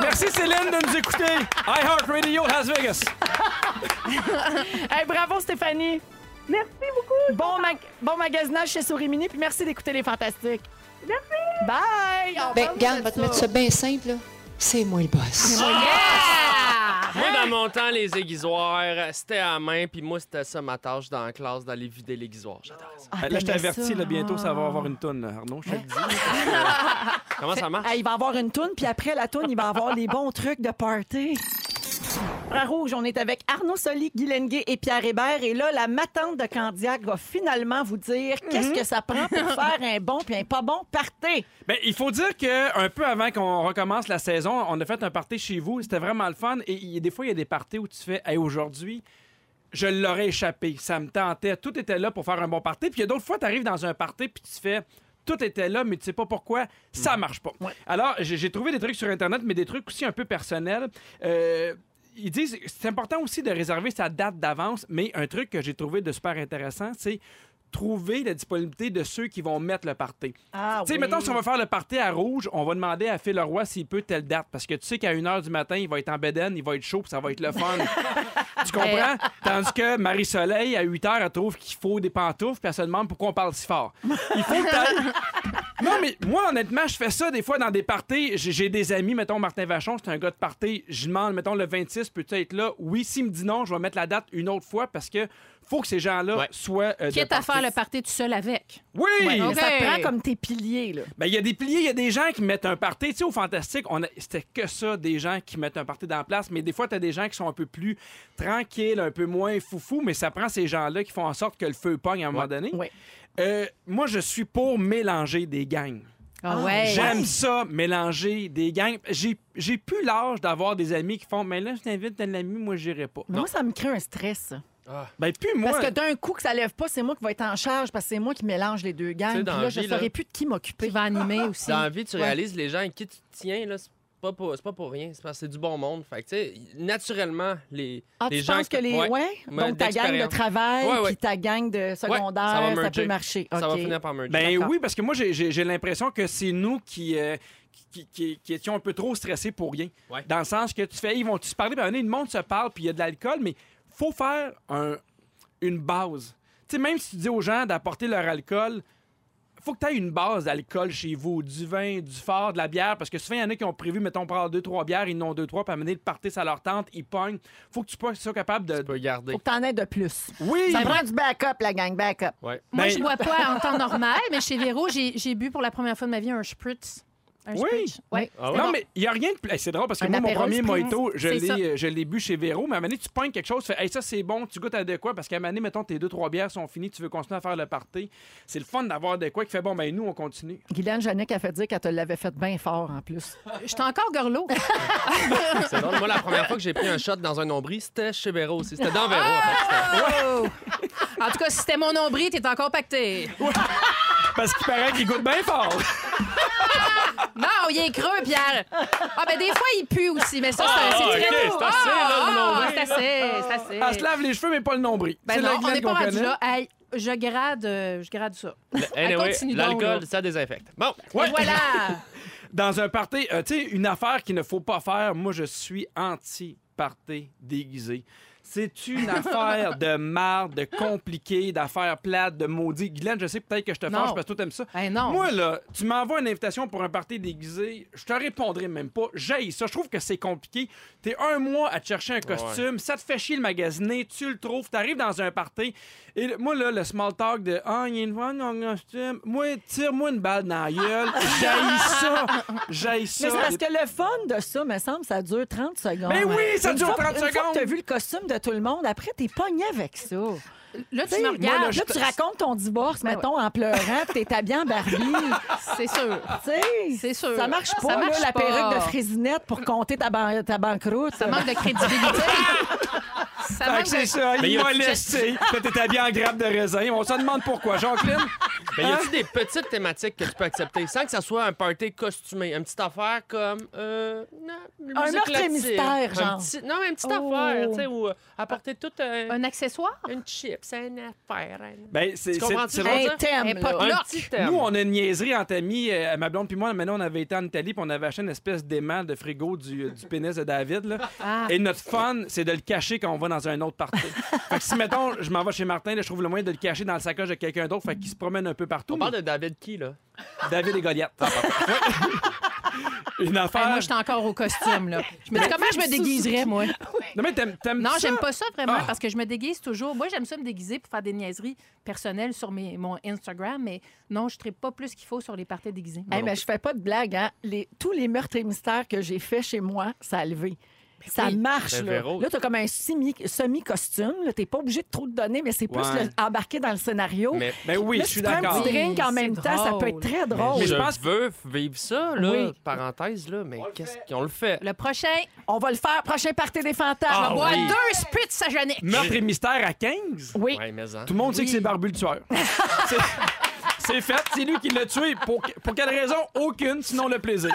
Merci Céline de nous écouter. iHeartRadio Las Vegas. Hey, bravo Stéphanie! Merci beaucoup! Bon, mag- bon magasinage chez Souris Mini, puis merci d'écouter les fantastiques. Merci! Bye! On Ben, parle regarde, de va te mettre ça bien simple, là. C'est moi le boss. Moi, dans mon temps, les aiguisoirs, c'était à main, puis moi, c'était ça ma tâche dans la classe, d'aller vider l'aiguisoir. J'adorais ça. Ah, là, je t'avertis, ça? là, bientôt, ça va avoir une toune, Arnaud. Je te le dis. Comment ça marche? Ah, il va avoir une toune, puis après la toune, il va avoir les bons trucs de party. Bras Rouge, on est avec Arnaud Soli, Guy Lenguet et Pierre Hébert. Et là, la matante de Candiac va finalement vous dire qu'est-ce que ça prend pour faire un bon puis un pas bon party. Ben, il faut dire que un peu avant qu'on recommence la saison, on a fait un party chez vous. C'était vraiment le fun. Et il y a des fois, il y a des parties où tu fais hey, aujourd'hui, je l'aurais échappé. Ça me tentait. Tout était là pour faire un bon party. Puis il y a d'autres fois, tu arrives dans un party puis tu fais. Tout était là, mais tu sais pas pourquoi, ça marche pas. Alors, j'ai j'ai trouvé des trucs sur Internet, mais des trucs aussi un peu personnels. Euh, ils disent c'est important aussi de réserver sa date d'avance, mais un truc que j'ai trouvé de super intéressant, c'est trouver la disponibilité de ceux qui vont mettre le party. Ah, Tu sais, mettons, si on va faire le party à rouge, on va demander à Phil Leroy s'il peut telle date. Parce que tu sais qu'à 1h du matin, il va être en bedaine, il va être chaud, puis ça va être le fun. tu comprends? Tandis que Marie-Soleil, à 8h, elle trouve qu'il faut des pantoufles, puis elle se demande pourquoi on parle si fort. Il faut que Non, mais moi, honnêtement, je fais ça des fois dans des parties. J'ai des amis, mettons, Martin Vachon, c'est un gars de party. Je demande, mettons, le 26, peux-tu être là? Oui, s'il me dit non, je vais mettre la date une autre fois parce que faut que ces gens-là Ouais. soient. euh, Quitte à faire le party tout seul avec. Oui! Ça te prend comme tes piliers, là. Ben, il y a des piliers, il y a des gens qui mettent un party. Tu sais, au Fantastique, a... c'était que ça, des gens qui mettent un party dans la place. Mais des fois, tu as des gens qui sont un peu plus tranquilles, un peu moins foufou, mais ça prend ces gens-là qui font en sorte que le feu pogne à un moment donné. Ouais. Euh, moi, je suis pour mélanger des gangs. Ah ouais. J'aime ça, mélanger des gangs. J'ai, j'ai plus l'âge d'avoir des amis qui font Mais là, je t'invite un ami, moi, j'irai pas. Moi, ça me crée un stress. Ça. Ben, plus moi. Parce que d'un coup que ça lève pas, c'est moi qui vais être en charge parce que c'est moi qui mélange les deux gangs. Puis dans là, je vie, saurais plus de qui m'occuper. Tu vas animer aussi. Dans la vie, tu Ouais. réalises les gens à qui tu tiens, là, c'est pas pour, c'est pas pour rien. C'est parce que c'est du bon monde. Fait que, tu sais, naturellement, les, Ah, les tu gens. penses que les. Ouais. Ouais? Donc, ta gang de travail Ouais, ouais. puis ta gang de secondaire, ça va ça, peut marcher. Ça va OK. finir par merger. Ben oui, parce que moi, j'ai- l'impression que c'est nous qui, euh, qui, qui- qui étions un peu trop stressés pour rien. Ouais. Dans le sens que tu fais, ils vont-tu se parler? Ben, le monde se parle, puis il y a de l'alcool, mais faut faire un- une base. Tu sais, même si tu dis aux gens d'apporter leur alcool, faut que tu aies une base d'alcool chez vous, du vin, du fort, de la bière, parce que souvent, il y en a qui ont prévu, mettons, prendre deux, trois bières, ils n'ont deux, trois, puis amener le party à leur tente, ils pognent. Faut que tu sois capable de. tu peux garder. Faut que t'en aies de plus. Oui! Ça prend du backup, la gang, backup. Ouais. Moi, Ben- je bois pas en temps normal, mais chez Véro, j'ai j'ai bu pour la première fois de ma vie un spritz. Un Oui. Ouais. Ah ouais? Non, mais il n'y a rien de plus. Hey, C'est drôle parce que Un moi, mon premier spritz. mojito, je l'ai, ça. je l'ai bu chez Véro, mais à un moment donné, tu pognes quelque chose, tu fais, hey, ça c'est bon, tu goûtes à de quoi, parce qu'à un moment donné, mettons, tes deux, trois bières sont finies, tu veux continuer à faire le party. C'est le fun d'avoir de quoi qui fait, bon, ben nous, on continue. Guylaine Jeannick a fait dire qu'elle te l'avait fait bien fort en plus. J'étais encore gorlot. C'est drôle. Moi, la première fois que j'ai pris un shot dans un nombril, c'était chez Véro aussi. C'était dans Véro. Oh! En tout cas, si c'était mon nombril, t'es encore pacté. Parce qu'il paraît qu'il goûte bien fort. Non, il est creux, Pierre. Ah, ben des fois, il pue aussi, mais ça, c'est c'est ok, très c'est assez, là, le Ah, nombril, c'est assez, c'est assez. Elle se lave les cheveux, mais pas le nombril. Ben c'est non, la on n'est pas rendu là. Hey, je grade, euh, je grade ça. Anyway, continue donc, l'alcool, ça désinfecte. Bon, Ouais. Et voilà. Dans un party, euh, tu sais, une affaire qu'il ne faut pas faire, moi, je suis anti-party déguisé. C'est une affaire de marde, de compliqué, d'affaires plates, de maudit. Guylaine, je sais peut-être que je te fâche parce que toi, t'aimes ça. Ben non. Moi, là, tu m'envoies une invitation pour un party déguisé, je te répondrai même pas. J'aille ça. Je trouve que c'est compliqué. T'es un mois à te chercher un costume, ça te fait chier le magasiner, tu le trouves, t'arrives dans un party. Et moi, là, le small talk de Ah, il y a une fois dans un costume. Moi, tire-moi une balle dans la gueule. J'aille ça. J'aille ça. Mais c'est parce que le fun de ça, me semble, ça dure 30 secondes. Ben oui, ça Une dure fois- 30 Une fois secondes. que t'as vu le costume de tout le monde, après, t'es pogné avec ça. Là, Tu moi, regardes. là, tu racontes ton divorce, Ben mettons, en pleurant, puis t'es habillé en Barbie. C'est sûr. C'est sûr. Ça marche pas, Ça là, marche la perruque de Frésinette pour compter ta, ban- ta banqueroute. Ça manque de crédibilité. ça Fait manque que c'est de... ça, Mais il m'a laissé. Puis t'es habillé en grappe de raisin. On se demande pourquoi. Jacqueline? Mais y a-tu des petites thématiques que tu peux accepter sans que ça soit un party costumé? Une petite affaire comme. Euh, non, Un musique meurtre et mystère, Un genre. petit- non, une petite Oh. affaire, tu sais, ou euh, apporter toute un, Un accessoire? une chip, c'est une affaire. hein. Ben, c'est. Un thème, Un Un petit thème. Nous, on a une niaiserie entre amis. euh, ma blonde puis moi, maintenant, on avait été en Italie puis on avait acheté une espèce d'aimant de frigo du, du pénis de David. Là. Ah. Et notre fun, c'est de le cacher quand on va dans un autre party. fait que si, mettons, je m'en vais chez Martin, là, je trouve le moyen de le cacher dans le sacoche de quelqu'un d'autre, fait qu'il se promène un peu partout. On parle de David qui, là? David et Goliath. une Hey, affaire. moi, j'étais encore au costume, là. Je me dis, comment je me déguiserais, moi? Non, mais t'aimes, t'aimes Non, ça? j'aime pas ça vraiment Ah. parce que je me déguise toujours. Moi, j'aime ça me déguiser pour faire des niaiseries personnelles sur mes, mon Instagram, mais non, je ne pas plus qu'il faut sur les parties déguisées. Hey, mais je fais pas de blague, hein. Les, tous les meurtres et mystères que j'ai fait chez moi, ça a levé. Ça oui. marche, Ben, là. Là, t'as comme un semi- semi-costume. là. T'es pas obligé de trop te donner, mais c'est plus Ouais. le- embarqué dans le scénario. Mais, Ben oui, Là, je suis tu prends un d'accord. petit drink en même temps, ça peut être très mais drôle. je je pense- veux vivre ça, là. Oui. Parenthèse, là, mais qu'est-ce qu'on le fait? Le prochain, On va le faire. Prochain party des fantasmes. Ah, on boit oui. deux spritz Jeannick. Meurtre et mystère à 15? Oui. Ouais, mais hein. Tout le monde sait que c'est Barbu le tueur. C'est- fait, c'est lui qui l'a tué. Pour, pour quelle raison? Aucune, sinon le plaisir.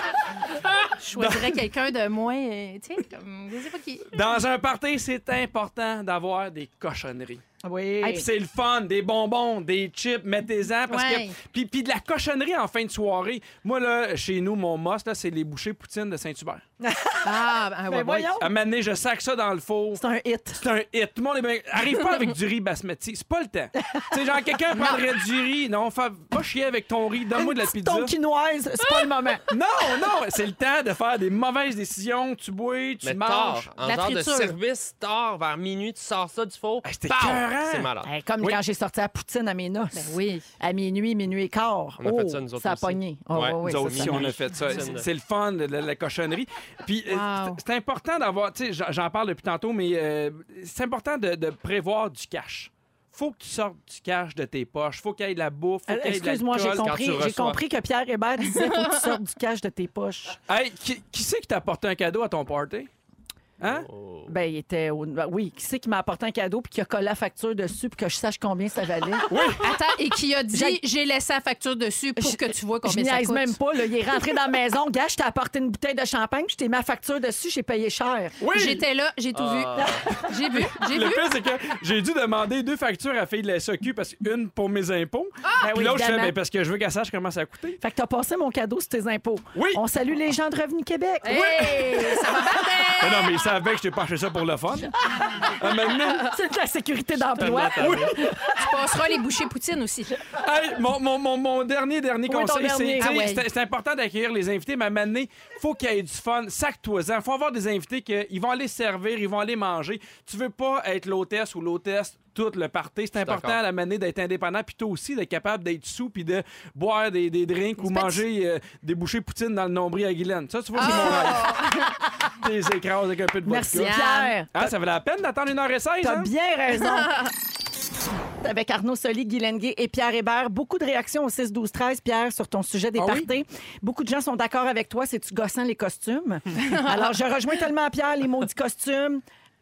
Je choisirais quelqu'un de moins, euh, tu sais, comme, je sais pas qui. Dans un party, c'est important d'avoir des cochonneries. Oui. Hey, puis c'est le fun, des bonbons, des chips, mettez-en. Parce Ouais. que. Puis, puis de la cochonnerie en fin de soirée. Moi, là, chez nous, mon must, là, c'est les bouchées poutine de Saint-Hubert. Ah, ben, ouais, Ben ouais. voyons. À donné, je sac ça dans le four. C'est un hit. C'est un hit. Tout le monde est bien. Arrive pas avec du riz basmati. C'est pas le temps. tu sais, genre, quelqu'un prendrait du riz. Non, pas chier avec ton riz. Donne-moi de la pizza. tonkinoise, c'est pas le moment. Non, non, c'est le temps de faire des mauvaises décisions. Tu bois, tu Mais manges. tard, en La genre de friture. service, tard, vers minuit, tu sors ça du four. Hey, C'était Pow! cœur, écœurant. C'est malade. Hey, comme Oui. quand j'ai sorti la poutine à mes noces. Ben oui. À minuit, minuit et quart. On a fait Oh, ça, nous autres Ça a aussi. pogné. Oh, Ouais, ouais, ouais, Nous ça, autres ça aussi, on a fait ça. C'est- le fun, de la, la cochonnerie. Puis euh, Wow. c'est- c'est important d'avoir, tu sais, j'en- j'en parle depuis tantôt, mais euh, c'est important de, de prévoir du cash. Faut que tu sortes du cash de tes poches. Faut qu'il y ait de la bouffe. Faut Euh, qu'il y ait de Excuse-moi, j'ai l'alcool. compris, tu j'ai reçois. compris que Pierre Hébert disait faut que tu sortes du cash de tes poches. Hey, qui, qui c'est qui t'a apporté un cadeau à ton party? Hein? Oh. Ben, il était. au- ben oui, qui c'est qui m'a apporté un cadeau puis qui a collé la facture dessus puis que je sache combien ça valait? Attends, et qui a dit J'ai- j'ai laissé la facture dessus pour que tu vois Je combien ça niaise coûte. même pas. Là. Il est rentré dans la maison. Gars, je t'ai apporté une bouteille de champagne, je t'ai mis la facture dessus, j'ai payé cher. Oui! J'étais là, j'ai tout vu. J'ai vu, j'ai Le vu. pire, c'est que j'ai dû demander deux factures à la fille de la SAQ, parce qu'une pour mes impôts, Ben puis oui, l'autre, je fais évidemment. ben, parce que je veux qu'elle sache comment ça a coûté. Fait que t'as passé mon cadeau sur tes impôts. Oui. On salue les gens de Revenu Québec. Hey, ça va battre! Mais non, mais ils que je t'ai pas acheté ça pour le fun. Ah, maintenant, C'est de la sécurité d'emploi. Tu passeras les bouchées poutine aussi. Hey, mon, mon, mon, mon dernier, dernier Oui, ton conseil, c'est dernier. tu sais, Ah ouais. c'est- c'est important d'accueillir les invités, mais à un moment donné, faut qu'il y ait du fun. Sac-toi-en. faut avoir des invités qu'ils vont aller servir, ils vont aller manger. Tu veux pas être l'hôtesse ou l'hôtesse tout le party. C'est important à la manée d'être indépendant, puis toi aussi d'être capable d'être sous puis de boire des, des drinks ou manger euh, des bouchées poutine dans le nombril à Guylaine. Ça, tu vois, c'est mon rêve. T'es écrases avec un peu de vodka. Merci, Pierre. Ah, ça valait la peine d'attendre une heure et seize, T'as hein? bien raison. Avec Arnaud Soli, Guy Lenguet et Pierre Hébert. Beaucoup de réactions au 6-12-13, Pierre, sur ton sujet des Ah oui? Beaucoup de gens sont d'accord avec toi, c'est-tu gossant les costumes? Alors, je rejoins tellement Pierre, les maudits costumes.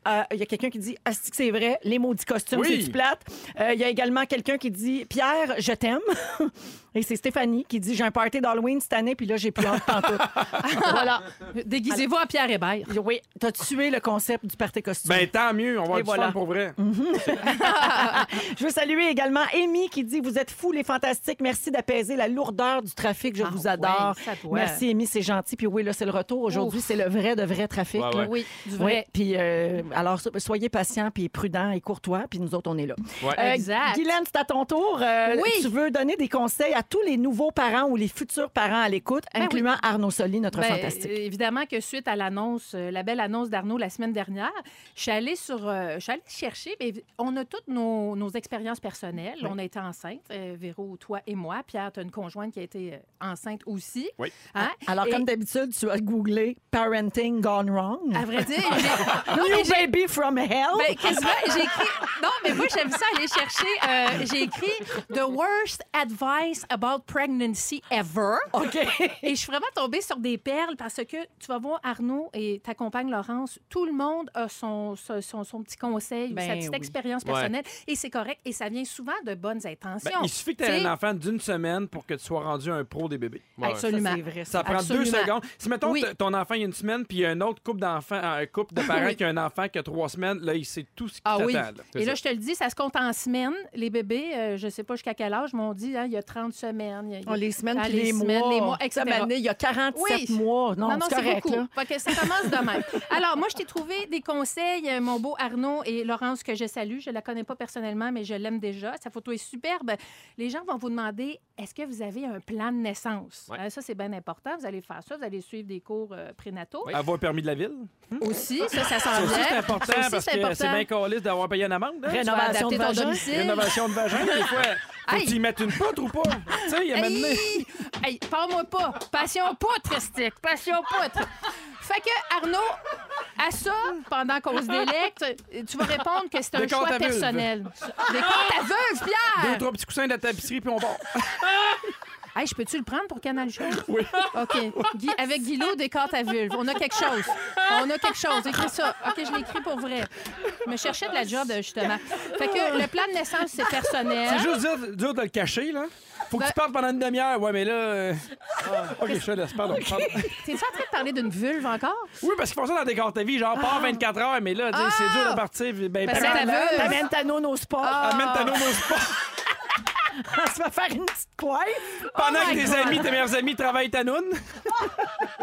Euh, Il y a quelqu'un qui dit Asti que c'est vrai, les maudits costumes, Oui. c'est-tu plate? Euh, Il y a également quelqu'un qui dit Pierre, je t'aime. Et c'est Stéphanie qui dit J'ai un party d'Halloween cette année, puis là, j'ai plus hâte pantoute. voilà. Déguisez-vous en Pierre Hébert. Oui, t'as tué le concept du party costume. Ben, tant mieux. On va avoir Et du voilà. fun pour vrai. Je veux saluer également Amy qui dit Vous êtes fous, les fantastiques. Merci d'apaiser la lourdeur du trafic. Je Ah vous adore. ouais, ça doit. Merci, Amy, c'est gentil. Puis oui, là, c'est le retour. Aujourd'hui, Ouf. c'est le vrai de vrai trafic. Ouais, là. ouais. Oui, du Oui, vrai. puis euh, alors so- soyez patients, puis prudents et courtois, puis nous autres on est là. Ouais. Euh, Exact. Guylaine, c'est à ton tour. Euh, Oui. Tu veux donner des conseils à tous les nouveaux parents ou les futurs parents à l'écoute, Ben incluant Arnaud Soli, notre Ben, fantastique. euh, évidemment que suite à l'annonce, la belle annonce d'Arnaud la semaine dernière, je suis allée sur, euh, je suis allée chercher. mais on a toutes nos, nos expériences personnelles. On a été enceinte, euh, Véro, toi et moi. Pierre, tu as une conjointe qui a été euh, enceinte aussi. Oui. Hein? Alors, Et- comme d'habitude, tu as googlé Parenting Gone Wrong. À vrai dire, j'ai- Baby from hell? Ben, quasiment, j'ai écrit. Non, mais moi, j'aime ça aller chercher. euh, j'ai écrit The worst advice about pregnancy ever. OK. Et je suis vraiment tombée sur des perles parce que tu vas voir Arnaud et ta compagne Laurence, tout le monde a son, son, son- son petit conseil, ou Ben sa petite oui. expérience Ouais. personnelle et c'est correct et ça vient souvent de bonnes intentions. Ben, il suffit que tu aies un enfant d'une semaine pour que tu sois rendu un pro des bébés. Ouais. Absolument. Ça, c'est vrai, Ça prend deux secondes. Si, mettons, Oui. ton enfant il y a une semaine, puis il y a un autre couple d'enfants, un couple de parents Oui. qui a un enfant qui a trois semaines, là, il sait tout ce qui Ah t'attend. oui. Et là, je te le dis, ça se compte en semaines. Les bébés, euh, je sais pas jusqu'à quel âge, m'ont dit, hein, il y a 30 semaines. il y a- Oh, les semaines, Ah, puis les les, semaines, mois. les mois, etc. il y a 47 Oui. mois. Non, Non, non, c'est correct. beaucoup. là. Fait que ça commence de même. Alors, moi, je t'ai trouvé des conseils, euh, mon beau Arnaud et Laurence, que je salue. Je la connais pas personnellement, mais je l'aime déjà. Sa photo est superbe. Les gens vont vous demander est-ce que vous avez un plan de naissance? Ouais. Euh, Ça, c'est bien important. Vous allez faire ça. Vous allez suivre des cours euh, prénataux. Avoir un permis de la ville? Aussi, ça, ça s'en vient. C'est important Ça aussi, parce c'est que important. c'est bien caliste d'avoir payé une amende. hein? Rénovation de adapter ton vagin. domicile. Rénovation de vagin, des fois. Faut Hey. que tu y mettes une poutre ou pas? Tu sais, il y a maintenant. Hey! Hey, parle-moi pas. Passion poutre, stick. Passion poutre. Fait que, Arnaud, à ça, pendant qu'on se délecte, tu vas répondre que c'est un Des comptes choix à personnel. Des comptes à Deux, Pierre! trois petits coussins de la tapisserie, puis on part. Hey, je peux-tu le prendre pour Canal Show? Oui. OK. Guy- avec des comptes à vulve. On a quelque chose. On a quelque chose. Écris ça. OK, je l'ai écrit pour vrai. Je me cherchais de la job, justement. Fait que le plan de naissance, c'est personnel. C'est juste dur, dur de le cacher, là. Faut que Ben- tu parles pendant une demi-heure. Ouais, mais là. euh, OK, je te laisse. Pardon. pardon. T'es-tu en train de parler d'une vulve encore? Oui, parce qu'ils font ça dans des cartes ta vie, genre, pas 24 heures, mais là, c'est dur de partir. Ben, que prends- ta ta nono au sport. Ah. Amène ta au sport. Elle se va faire une petite coiffe? Pendant Oh que tes God. amis, tes meilleurs amis travaillent ta noune.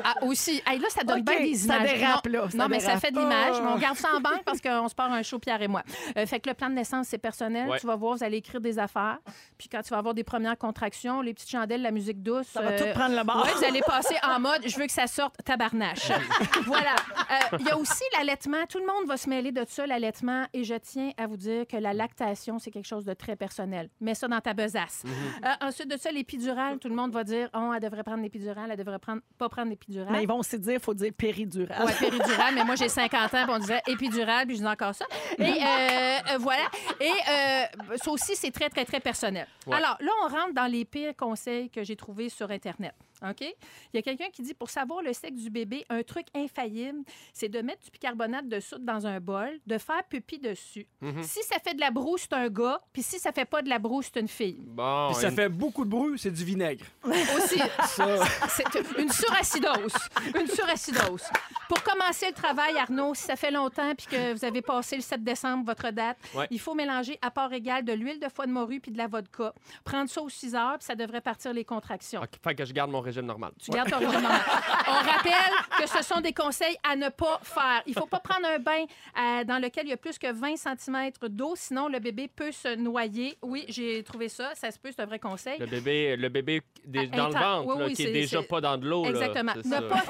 Ah, aussi. Hey, là, ça donne OK, bien des ça images. dérape, non, là, ça non, mais ça dérape. fait de l'image. Oh. Mais on garde ça en banque parce qu'on se part un show, Pierre et moi. Euh, fait que le plan de naissance, c'est personnel. Ouais. Tu vas voir, vous allez écrire des affaires. Puis quand tu vas avoir des premières contractions, les petites chandelles, la musique douce. Ça va euh, tout prendre le bord. Ouais, vous allez passer en mode je veux que ça sorte tabarnache. voilà. Euh, Il y a aussi l'allaitement. Tout le monde va se mêler de ça, l'allaitement. Et je tiens à vous dire que la lactation, c'est quelque chose de très personnel. Mets ça dans ta besace. Euh, ensuite de ça, l'épidurale, tout le monde va dire oh, elle devrait prendre l'épidurale, elle devrait prendre, pas prendre l'épidurale. Mais ils vont aussi dire, il faut dire péridurale. Ouais, péridurale, mais moi j'ai 50 ans, puis on disait épidurale, puis je dis encore ça. Et euh, euh, voilà. Et euh, ça aussi, c'est très, très, très personnel. Ouais. Alors là, on rentre dans les pires conseils que j'ai trouvés sur Internet. OK? Il y a quelqu'un qui dit pour savoir le sexe du bébé, un truc infaillible, c'est de mettre du bicarbonate de soude dans un bol, de faire pipi dessus. Si ça fait de la broue, c'est un gars, puis si ça fait pas de la broue, c'est une fille. Bon, Puis ça une- fait beaucoup de bruit, c'est du vinaigre. Aussi, Ça. c'est une suracidose. Une suracidose. Pour commencer le travail, Arnaud, si ça fait longtemps puis que vous avez passé le 7 décembre, votre date, Ouais. il faut mélanger à part égale de l'huile de foie de morue puis de la vodka. Prendre ça aux 6 heures, puis ça devrait partir les contractions. Ok, fait que je garde mon régime normal. Tu gardes ton régime normal. On rappelle que ce sont des conseils à ne pas faire. Il ne faut pas prendre un bain euh, dans lequel il y a plus que 20 cm d'eau, sinon le bébé peut se noyer. Oui, j'ai trouvé ça. Ça se peut, c'est un vrai conseil. Le bébé, le bébé des- Ah, dans le ventre, oui, là, oui, qui est c'est- déjà pas dans de l'eau. Exactement. Ne pas,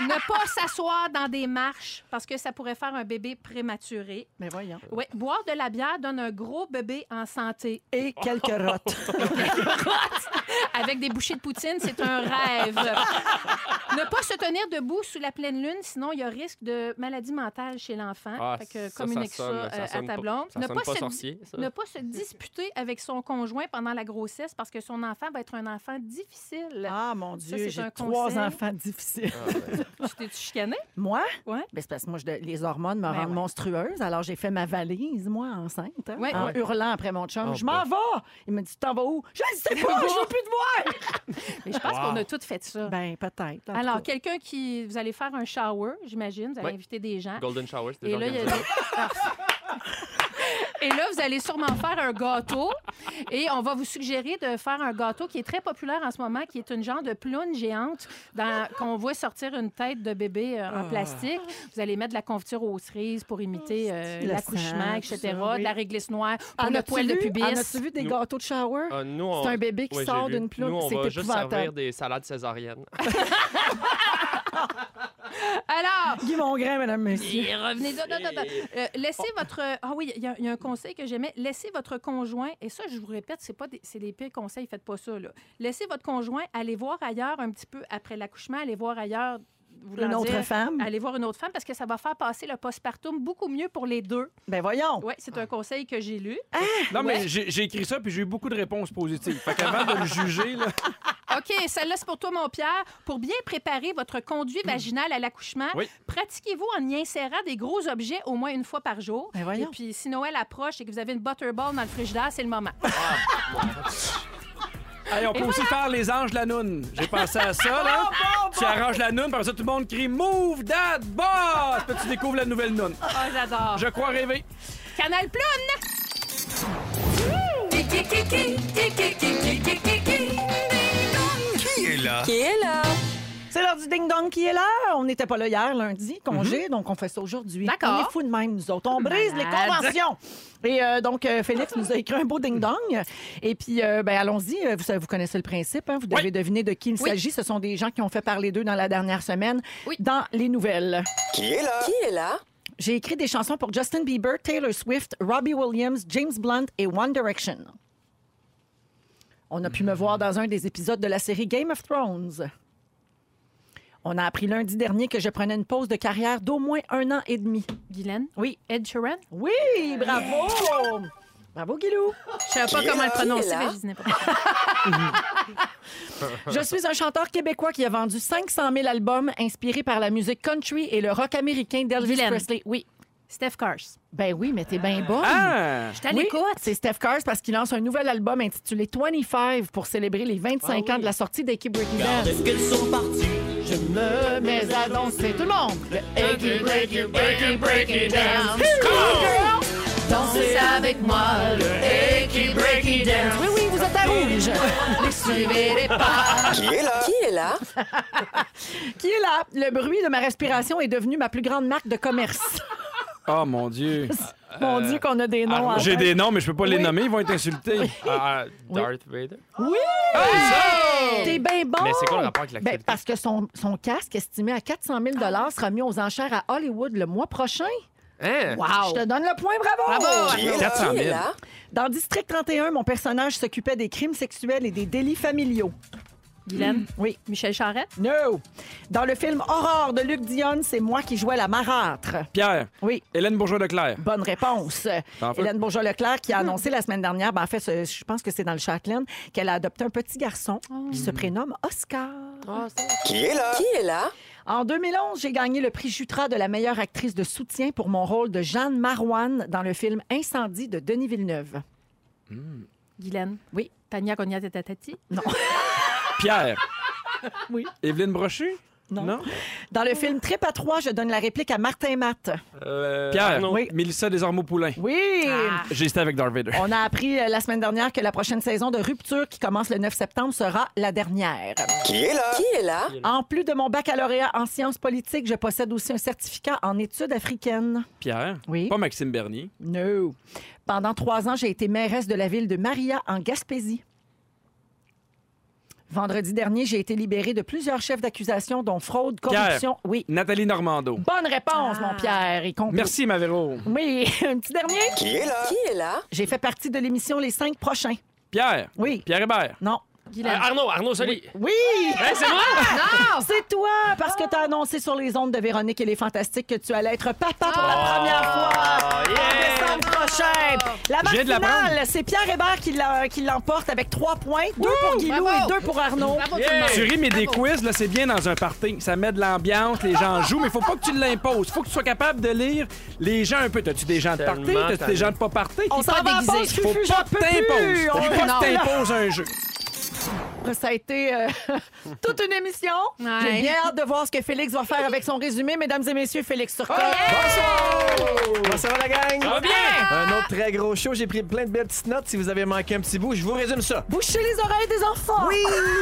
ne pas s'asseoir dans des marches parce que ça pourrait faire un bébé prématuré. Mais voyons. Oui, boire de la bière donne un gros bébé en santé. Et quelques rottes. Avec des bouchées de poutine, c'est un rêve. ne pas se tenir debout sous la pleine lune, sinon il y a risque de maladie mentale chez l'enfant. Ah, fait que ça, communique ça ça, sonne- euh, ça à ta blonde. ça ne, pas pas se, sorcier, ça. ne pas se disputer avec son conjoint pendant la grossesse parce que son enfant va être un enfant difficile. Ah, mon Ça, Dieu, c'est j'ai trois conseil. enfants difficiles. Tu t'es-tu chicané? Moi? Ouais. Ben, c'est parce que moi, je- les hormones me Ben rendent ouais. monstrueuse. Alors, j'ai fait ma valise, moi, enceinte, hein, Ouais. en Ouais. hurlant après mon chum. Oh, je m'en vais! Il me dit, tu t'en vas où? Je ne sais pas, je veux plus te voir! Mais je pense qu'on a toutes fait ça. Ben, peut-être. Alors, quelqu'un qui. Vous allez faire un shower, j'imagine. Vous allez inviter des gens. Golden Shower, c'est Et là, il y a. Et là, vous allez sûrement faire un gâteau. Et on va vous suggérer de faire un gâteau qui est très populaire en ce moment, qui est une genre de ploune géante dans- qu'on voit sortir une tête de bébé euh, en plastique. Vous allez mettre de la confiture aux cerises pour imiter euh, Le l'accouchement, etc. tout ça, oui. De la réglisse noire pour En le poil de pubis. En as-tu vu des Nous- gâteaux de shower? Ah, on- C'est un bébé qui Ouais, sort d'une ploune, Nous, on c'est va juste servir épouvantable. des salades césariennes. Alors, Guy Mongrain, mesdames, messieurs. Et revenez. non, non, non, non. Euh, laissez votre. Ah oui, il y, a- il y a un conseil que j'aimais. Laissez votre conjoint, et ça, je vous répète, c'est pas des, c'est des pires conseils, faites pas ça. Là. Laissez votre conjoint aller voir ailleurs un petit peu après l'accouchement, aller voir ailleurs. Une autre dire, femme? Aller voir une autre femme parce que ça va faire passer le postpartum beaucoup mieux pour les deux. Ben, voyons. Oui, c'est un conseil que j'ai lu. Non, mais Ouais. j'ai j'ai écrit ça, puis j'ai eu beaucoup de réponses positives. Fait qu'avant de le juger, là, OK, celle-là, c'est pour toi, mon Pierre. Pour bien préparer votre conduit vaginal à l'accouchement, Oui. pratiquez-vous en y insérant des gros objets au moins une fois par jour? Ben voyons. Et puis, si Noël approche et que vous avez une butterball dans le frigidaire, c'est le moment. Hey, on peut aussi faire les anges de la noune. J'ai pensé à ça, là. Tu arranges la noune, par ça, tout le monde crie Move, Dad, boss! Puis tu découvres la nouvelle noune. Oh, j'adore. Je crois rêver. Canal Ploune! C'est l'heure du ding-dong qui est là. On n'était pas là hier, lundi, congé, donc on fait ça aujourd'hui. D'accord. On est fous de même, nous autres. On brise les conventions. Et euh, donc, euh, Félix nous a écrit un beau ding-dong. Et puis, euh, ben, allons-y. Euh, Vous, savez- vous connaissez le principe. hein? Vous devez Oui. deviner de qui il Oui. s'agit. Ce sont des gens qui ont fait parler d'eux dans la dernière semaine Oui. dans les nouvelles. Qui est là? J'ai écrit des chansons pour Justin Bieber, Taylor Swift, Robbie Williams, James Blunt et One Direction. On a pu me voir dans un des épisodes de la série Game of Thrones. On a appris lundi dernier que je prenais une pause de carrière d'au moins un an et demi. Guylaine? Oui. Ed Sheeran? Oui, bravo! Bravo, Guilou! Je savais pas comment le prononcer, mais je dis n'importe quoi. Je suis un chanteur québécois qui a vendu 500 000 albums inspirés par la musique country et le rock américain d'Elvis Guylaine. Presley. Oui. Steph Cars. Ben oui, mais t'es bien bonne. Ah! Je Oui, l'écoute. c'est Steph Cars parce qu'il lance un nouvel album intitulé 25 pour célébrer les 25 ans de la sortie d'Aki Breaky Dance. qu'elles sont parties? Je me mets à danser tout le monde. Le Aki Breaky Breaky Breaky Dance. Come on, girl! Dansez avec moi le Eki Breaky Dance. Oui, oui, vous êtes à rouge. Suivez les pas. Qui est là? Qui est là? Qui est là? Le bruit de ma respiration est devenu ma plus grande marque de commerce. Oh mon Dieu. Mon Dieu qu'on a des noms. en J'ai des noms, mais je peux pas les Oui. nommer, ils vont être insultés. Ah, Darth Vader. Oui! T'es bien bon! Mais c'est quoi le rapport avec Ben, l'actualité? parce que son, son casque, estimé à 400 000 sera mis aux enchères à Hollywood le mois prochain. Hein? Je te donne le point, bravo! Bravo! Qui est là? 400 Qui 000. est là? Dans District 31, mon personnage s'occupait des crimes sexuels et des délits familiaux. Guylaine, Oui. Michel Charette? No! Dans le film Aurore de Luc Dionne, c'est moi qui jouais la marâtre. Pierre? Oui. Hélène Bourgeois-Leclerc. Bonne réponse. Hélène Bourgeois-Leclerc qui a annoncé la semaine dernière, ben en fait, ce- je pense que c'est dans le Châtelaine, qu'elle a adopté un petit garçon qui se prénomme Oscar. Qui est là? Qui est là? En 2011, j'ai gagné le prix Jutra de la meilleure actrice de soutien pour mon rôle de Jeanne Marouane dans le film Incendie de Denis Villeneuve. Guylaine. Oui. Tania Cognat et Tatati. Pierre. Oui. Evelyne Brochu? Non. Dans le film Trip à trois, je donne la réplique à Martin Matt. Euh, Pierre. Oui. Mélissa Desormeaux-Poulain. Oui! J'ai été avec Darth Vader. On a appris euh, la semaine dernière que la prochaine saison de Rupture, qui commence le 9 septembre, sera la dernière. Qui est là? Qui est là? En plus de mon baccalauréat en sciences politiques, je possède aussi un certificat en études africaines. Pierre? Oui. Pas Maxime Bernier. No. Pendant trois ans, j'ai été mairesse de la ville de Maria en Gaspésie. Vendredi dernier, j'ai été libérée de plusieurs chefs d'accusation, dont fraude, corruption. Oui. Nathalie Normando. Bonne réponse, mon Pierre. Et complot. Merci, Mavero. Oui, un petit dernier. Qui est là? Qui est là? J'ai fait partie de l'émission Les cinq prochains. Pierre. Oui. Pierre Hébert. Non. Euh, Guylaine. Arnaud, Arnaud Soli. Oui! Hein, c'est moi? Non! C'est toi, parce que tu as annoncé sur les ondes de Véronique et les Fantastiques que tu allais être papa pour la première fois en décembre prochain. La marque finale, c'est Pierre Hébert qui l'a- qui l'emporte avec trois points, deux pour Guilou Bravo. et deux pour Arnaud. Bravo monde. Tu ris, mais des Bravo. quiz, là, c'est bien dans un party. Ça met de l'ambiance, les gens jouent, mais faut pas que tu l'imposes. Faut que tu sois capable de lire les gens un peu. T'as-tu des gens de party? T'as-tu des gens de pas party? On s'en pas va pause, Faut pas que t'imposes. On Faut pas que t'imposes un jeu. Ça a été euh, toute une émission. Ouais. J'ai bien hâte de voir ce que Félix va faire avec son résumé. Mesdames et messieurs, Félix Turcotte. Comment ça va la gang? Ça va bien? Un autre très gros show. J'ai pris plein de belles petites notes. Si vous avez manqué un petit bout, je vous résume ça. Bouchez les oreilles des enfants. Oui!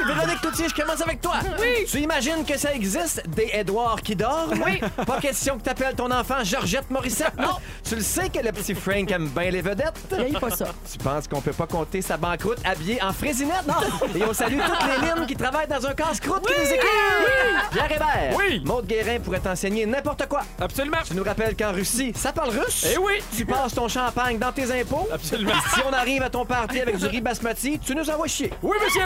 Véronique Toutier, je commence avec toi. Oui! Tu imagines que ça existe, des Édouards qui dorment? Oui! Pas question que t'appelles ton enfant Georgette Morissette, non! Tu le sais que le petit Frank aime bien les vedettes? Vieillis pas ça. Tu penses qu'on peut pas compter sa banqueroute habillée en frésinette? Non! Et on salue toutes les lignes qui travaillent dans un casse-croûte qui nous écoutent! Pierre Hébert! Oui. Maude Guérin pourrait t'enseigner n'importe quoi. Absolument. Tu nous rappelles qu'en Russie, ça parle russe? Eh oui. Tu passes ton champagne dans tes impôts? Absolument. Si on arrive à ton party avec du riz basmati, tu nous envoies chier. Oui, monsieur.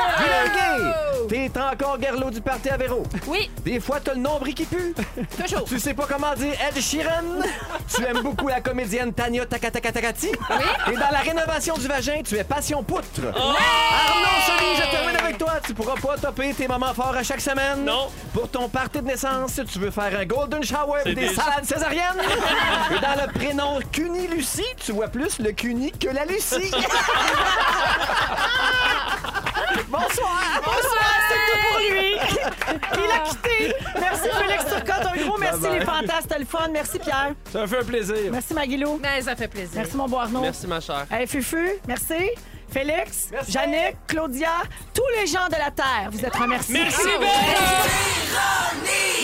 Gay! T'es encore Garlot du party à Véro. Oui, Des fois, t'as le nombril qui pue. toujours. Tu sais pas comment dire Ed Sheeran. tu aimes beaucoup la comédienne Tania Takatakatakati. Et dans la rénovation du vagin, tu es passion poutre. Arnaud Soli, je termine avec toi. Tu pourras pas topper tes moments forts à chaque semaine. Non. Pour ton party de naissance, tu veux faire un golden shower et des des- salades césariennes. et dans le prénom Cuny Lucie, tu vois plus le Cuny que la Lucie. Bonsoir. Bonsoir, c'est tout pour lui. Il a quitté. Merci Félix Turcotte, un gros merci les fantasmes, c'était le fun. Merci Pierre. Ça me fait un plaisir. Merci Maguilou. Mais ça fait plaisir. Merci mon beau Arnaud. Merci, ma chère. Hey, Fufu, merci. Félix, Jannick, Claudia, tous les gens de la Terre, vous êtes remerciés. Merci, ben. Véronique!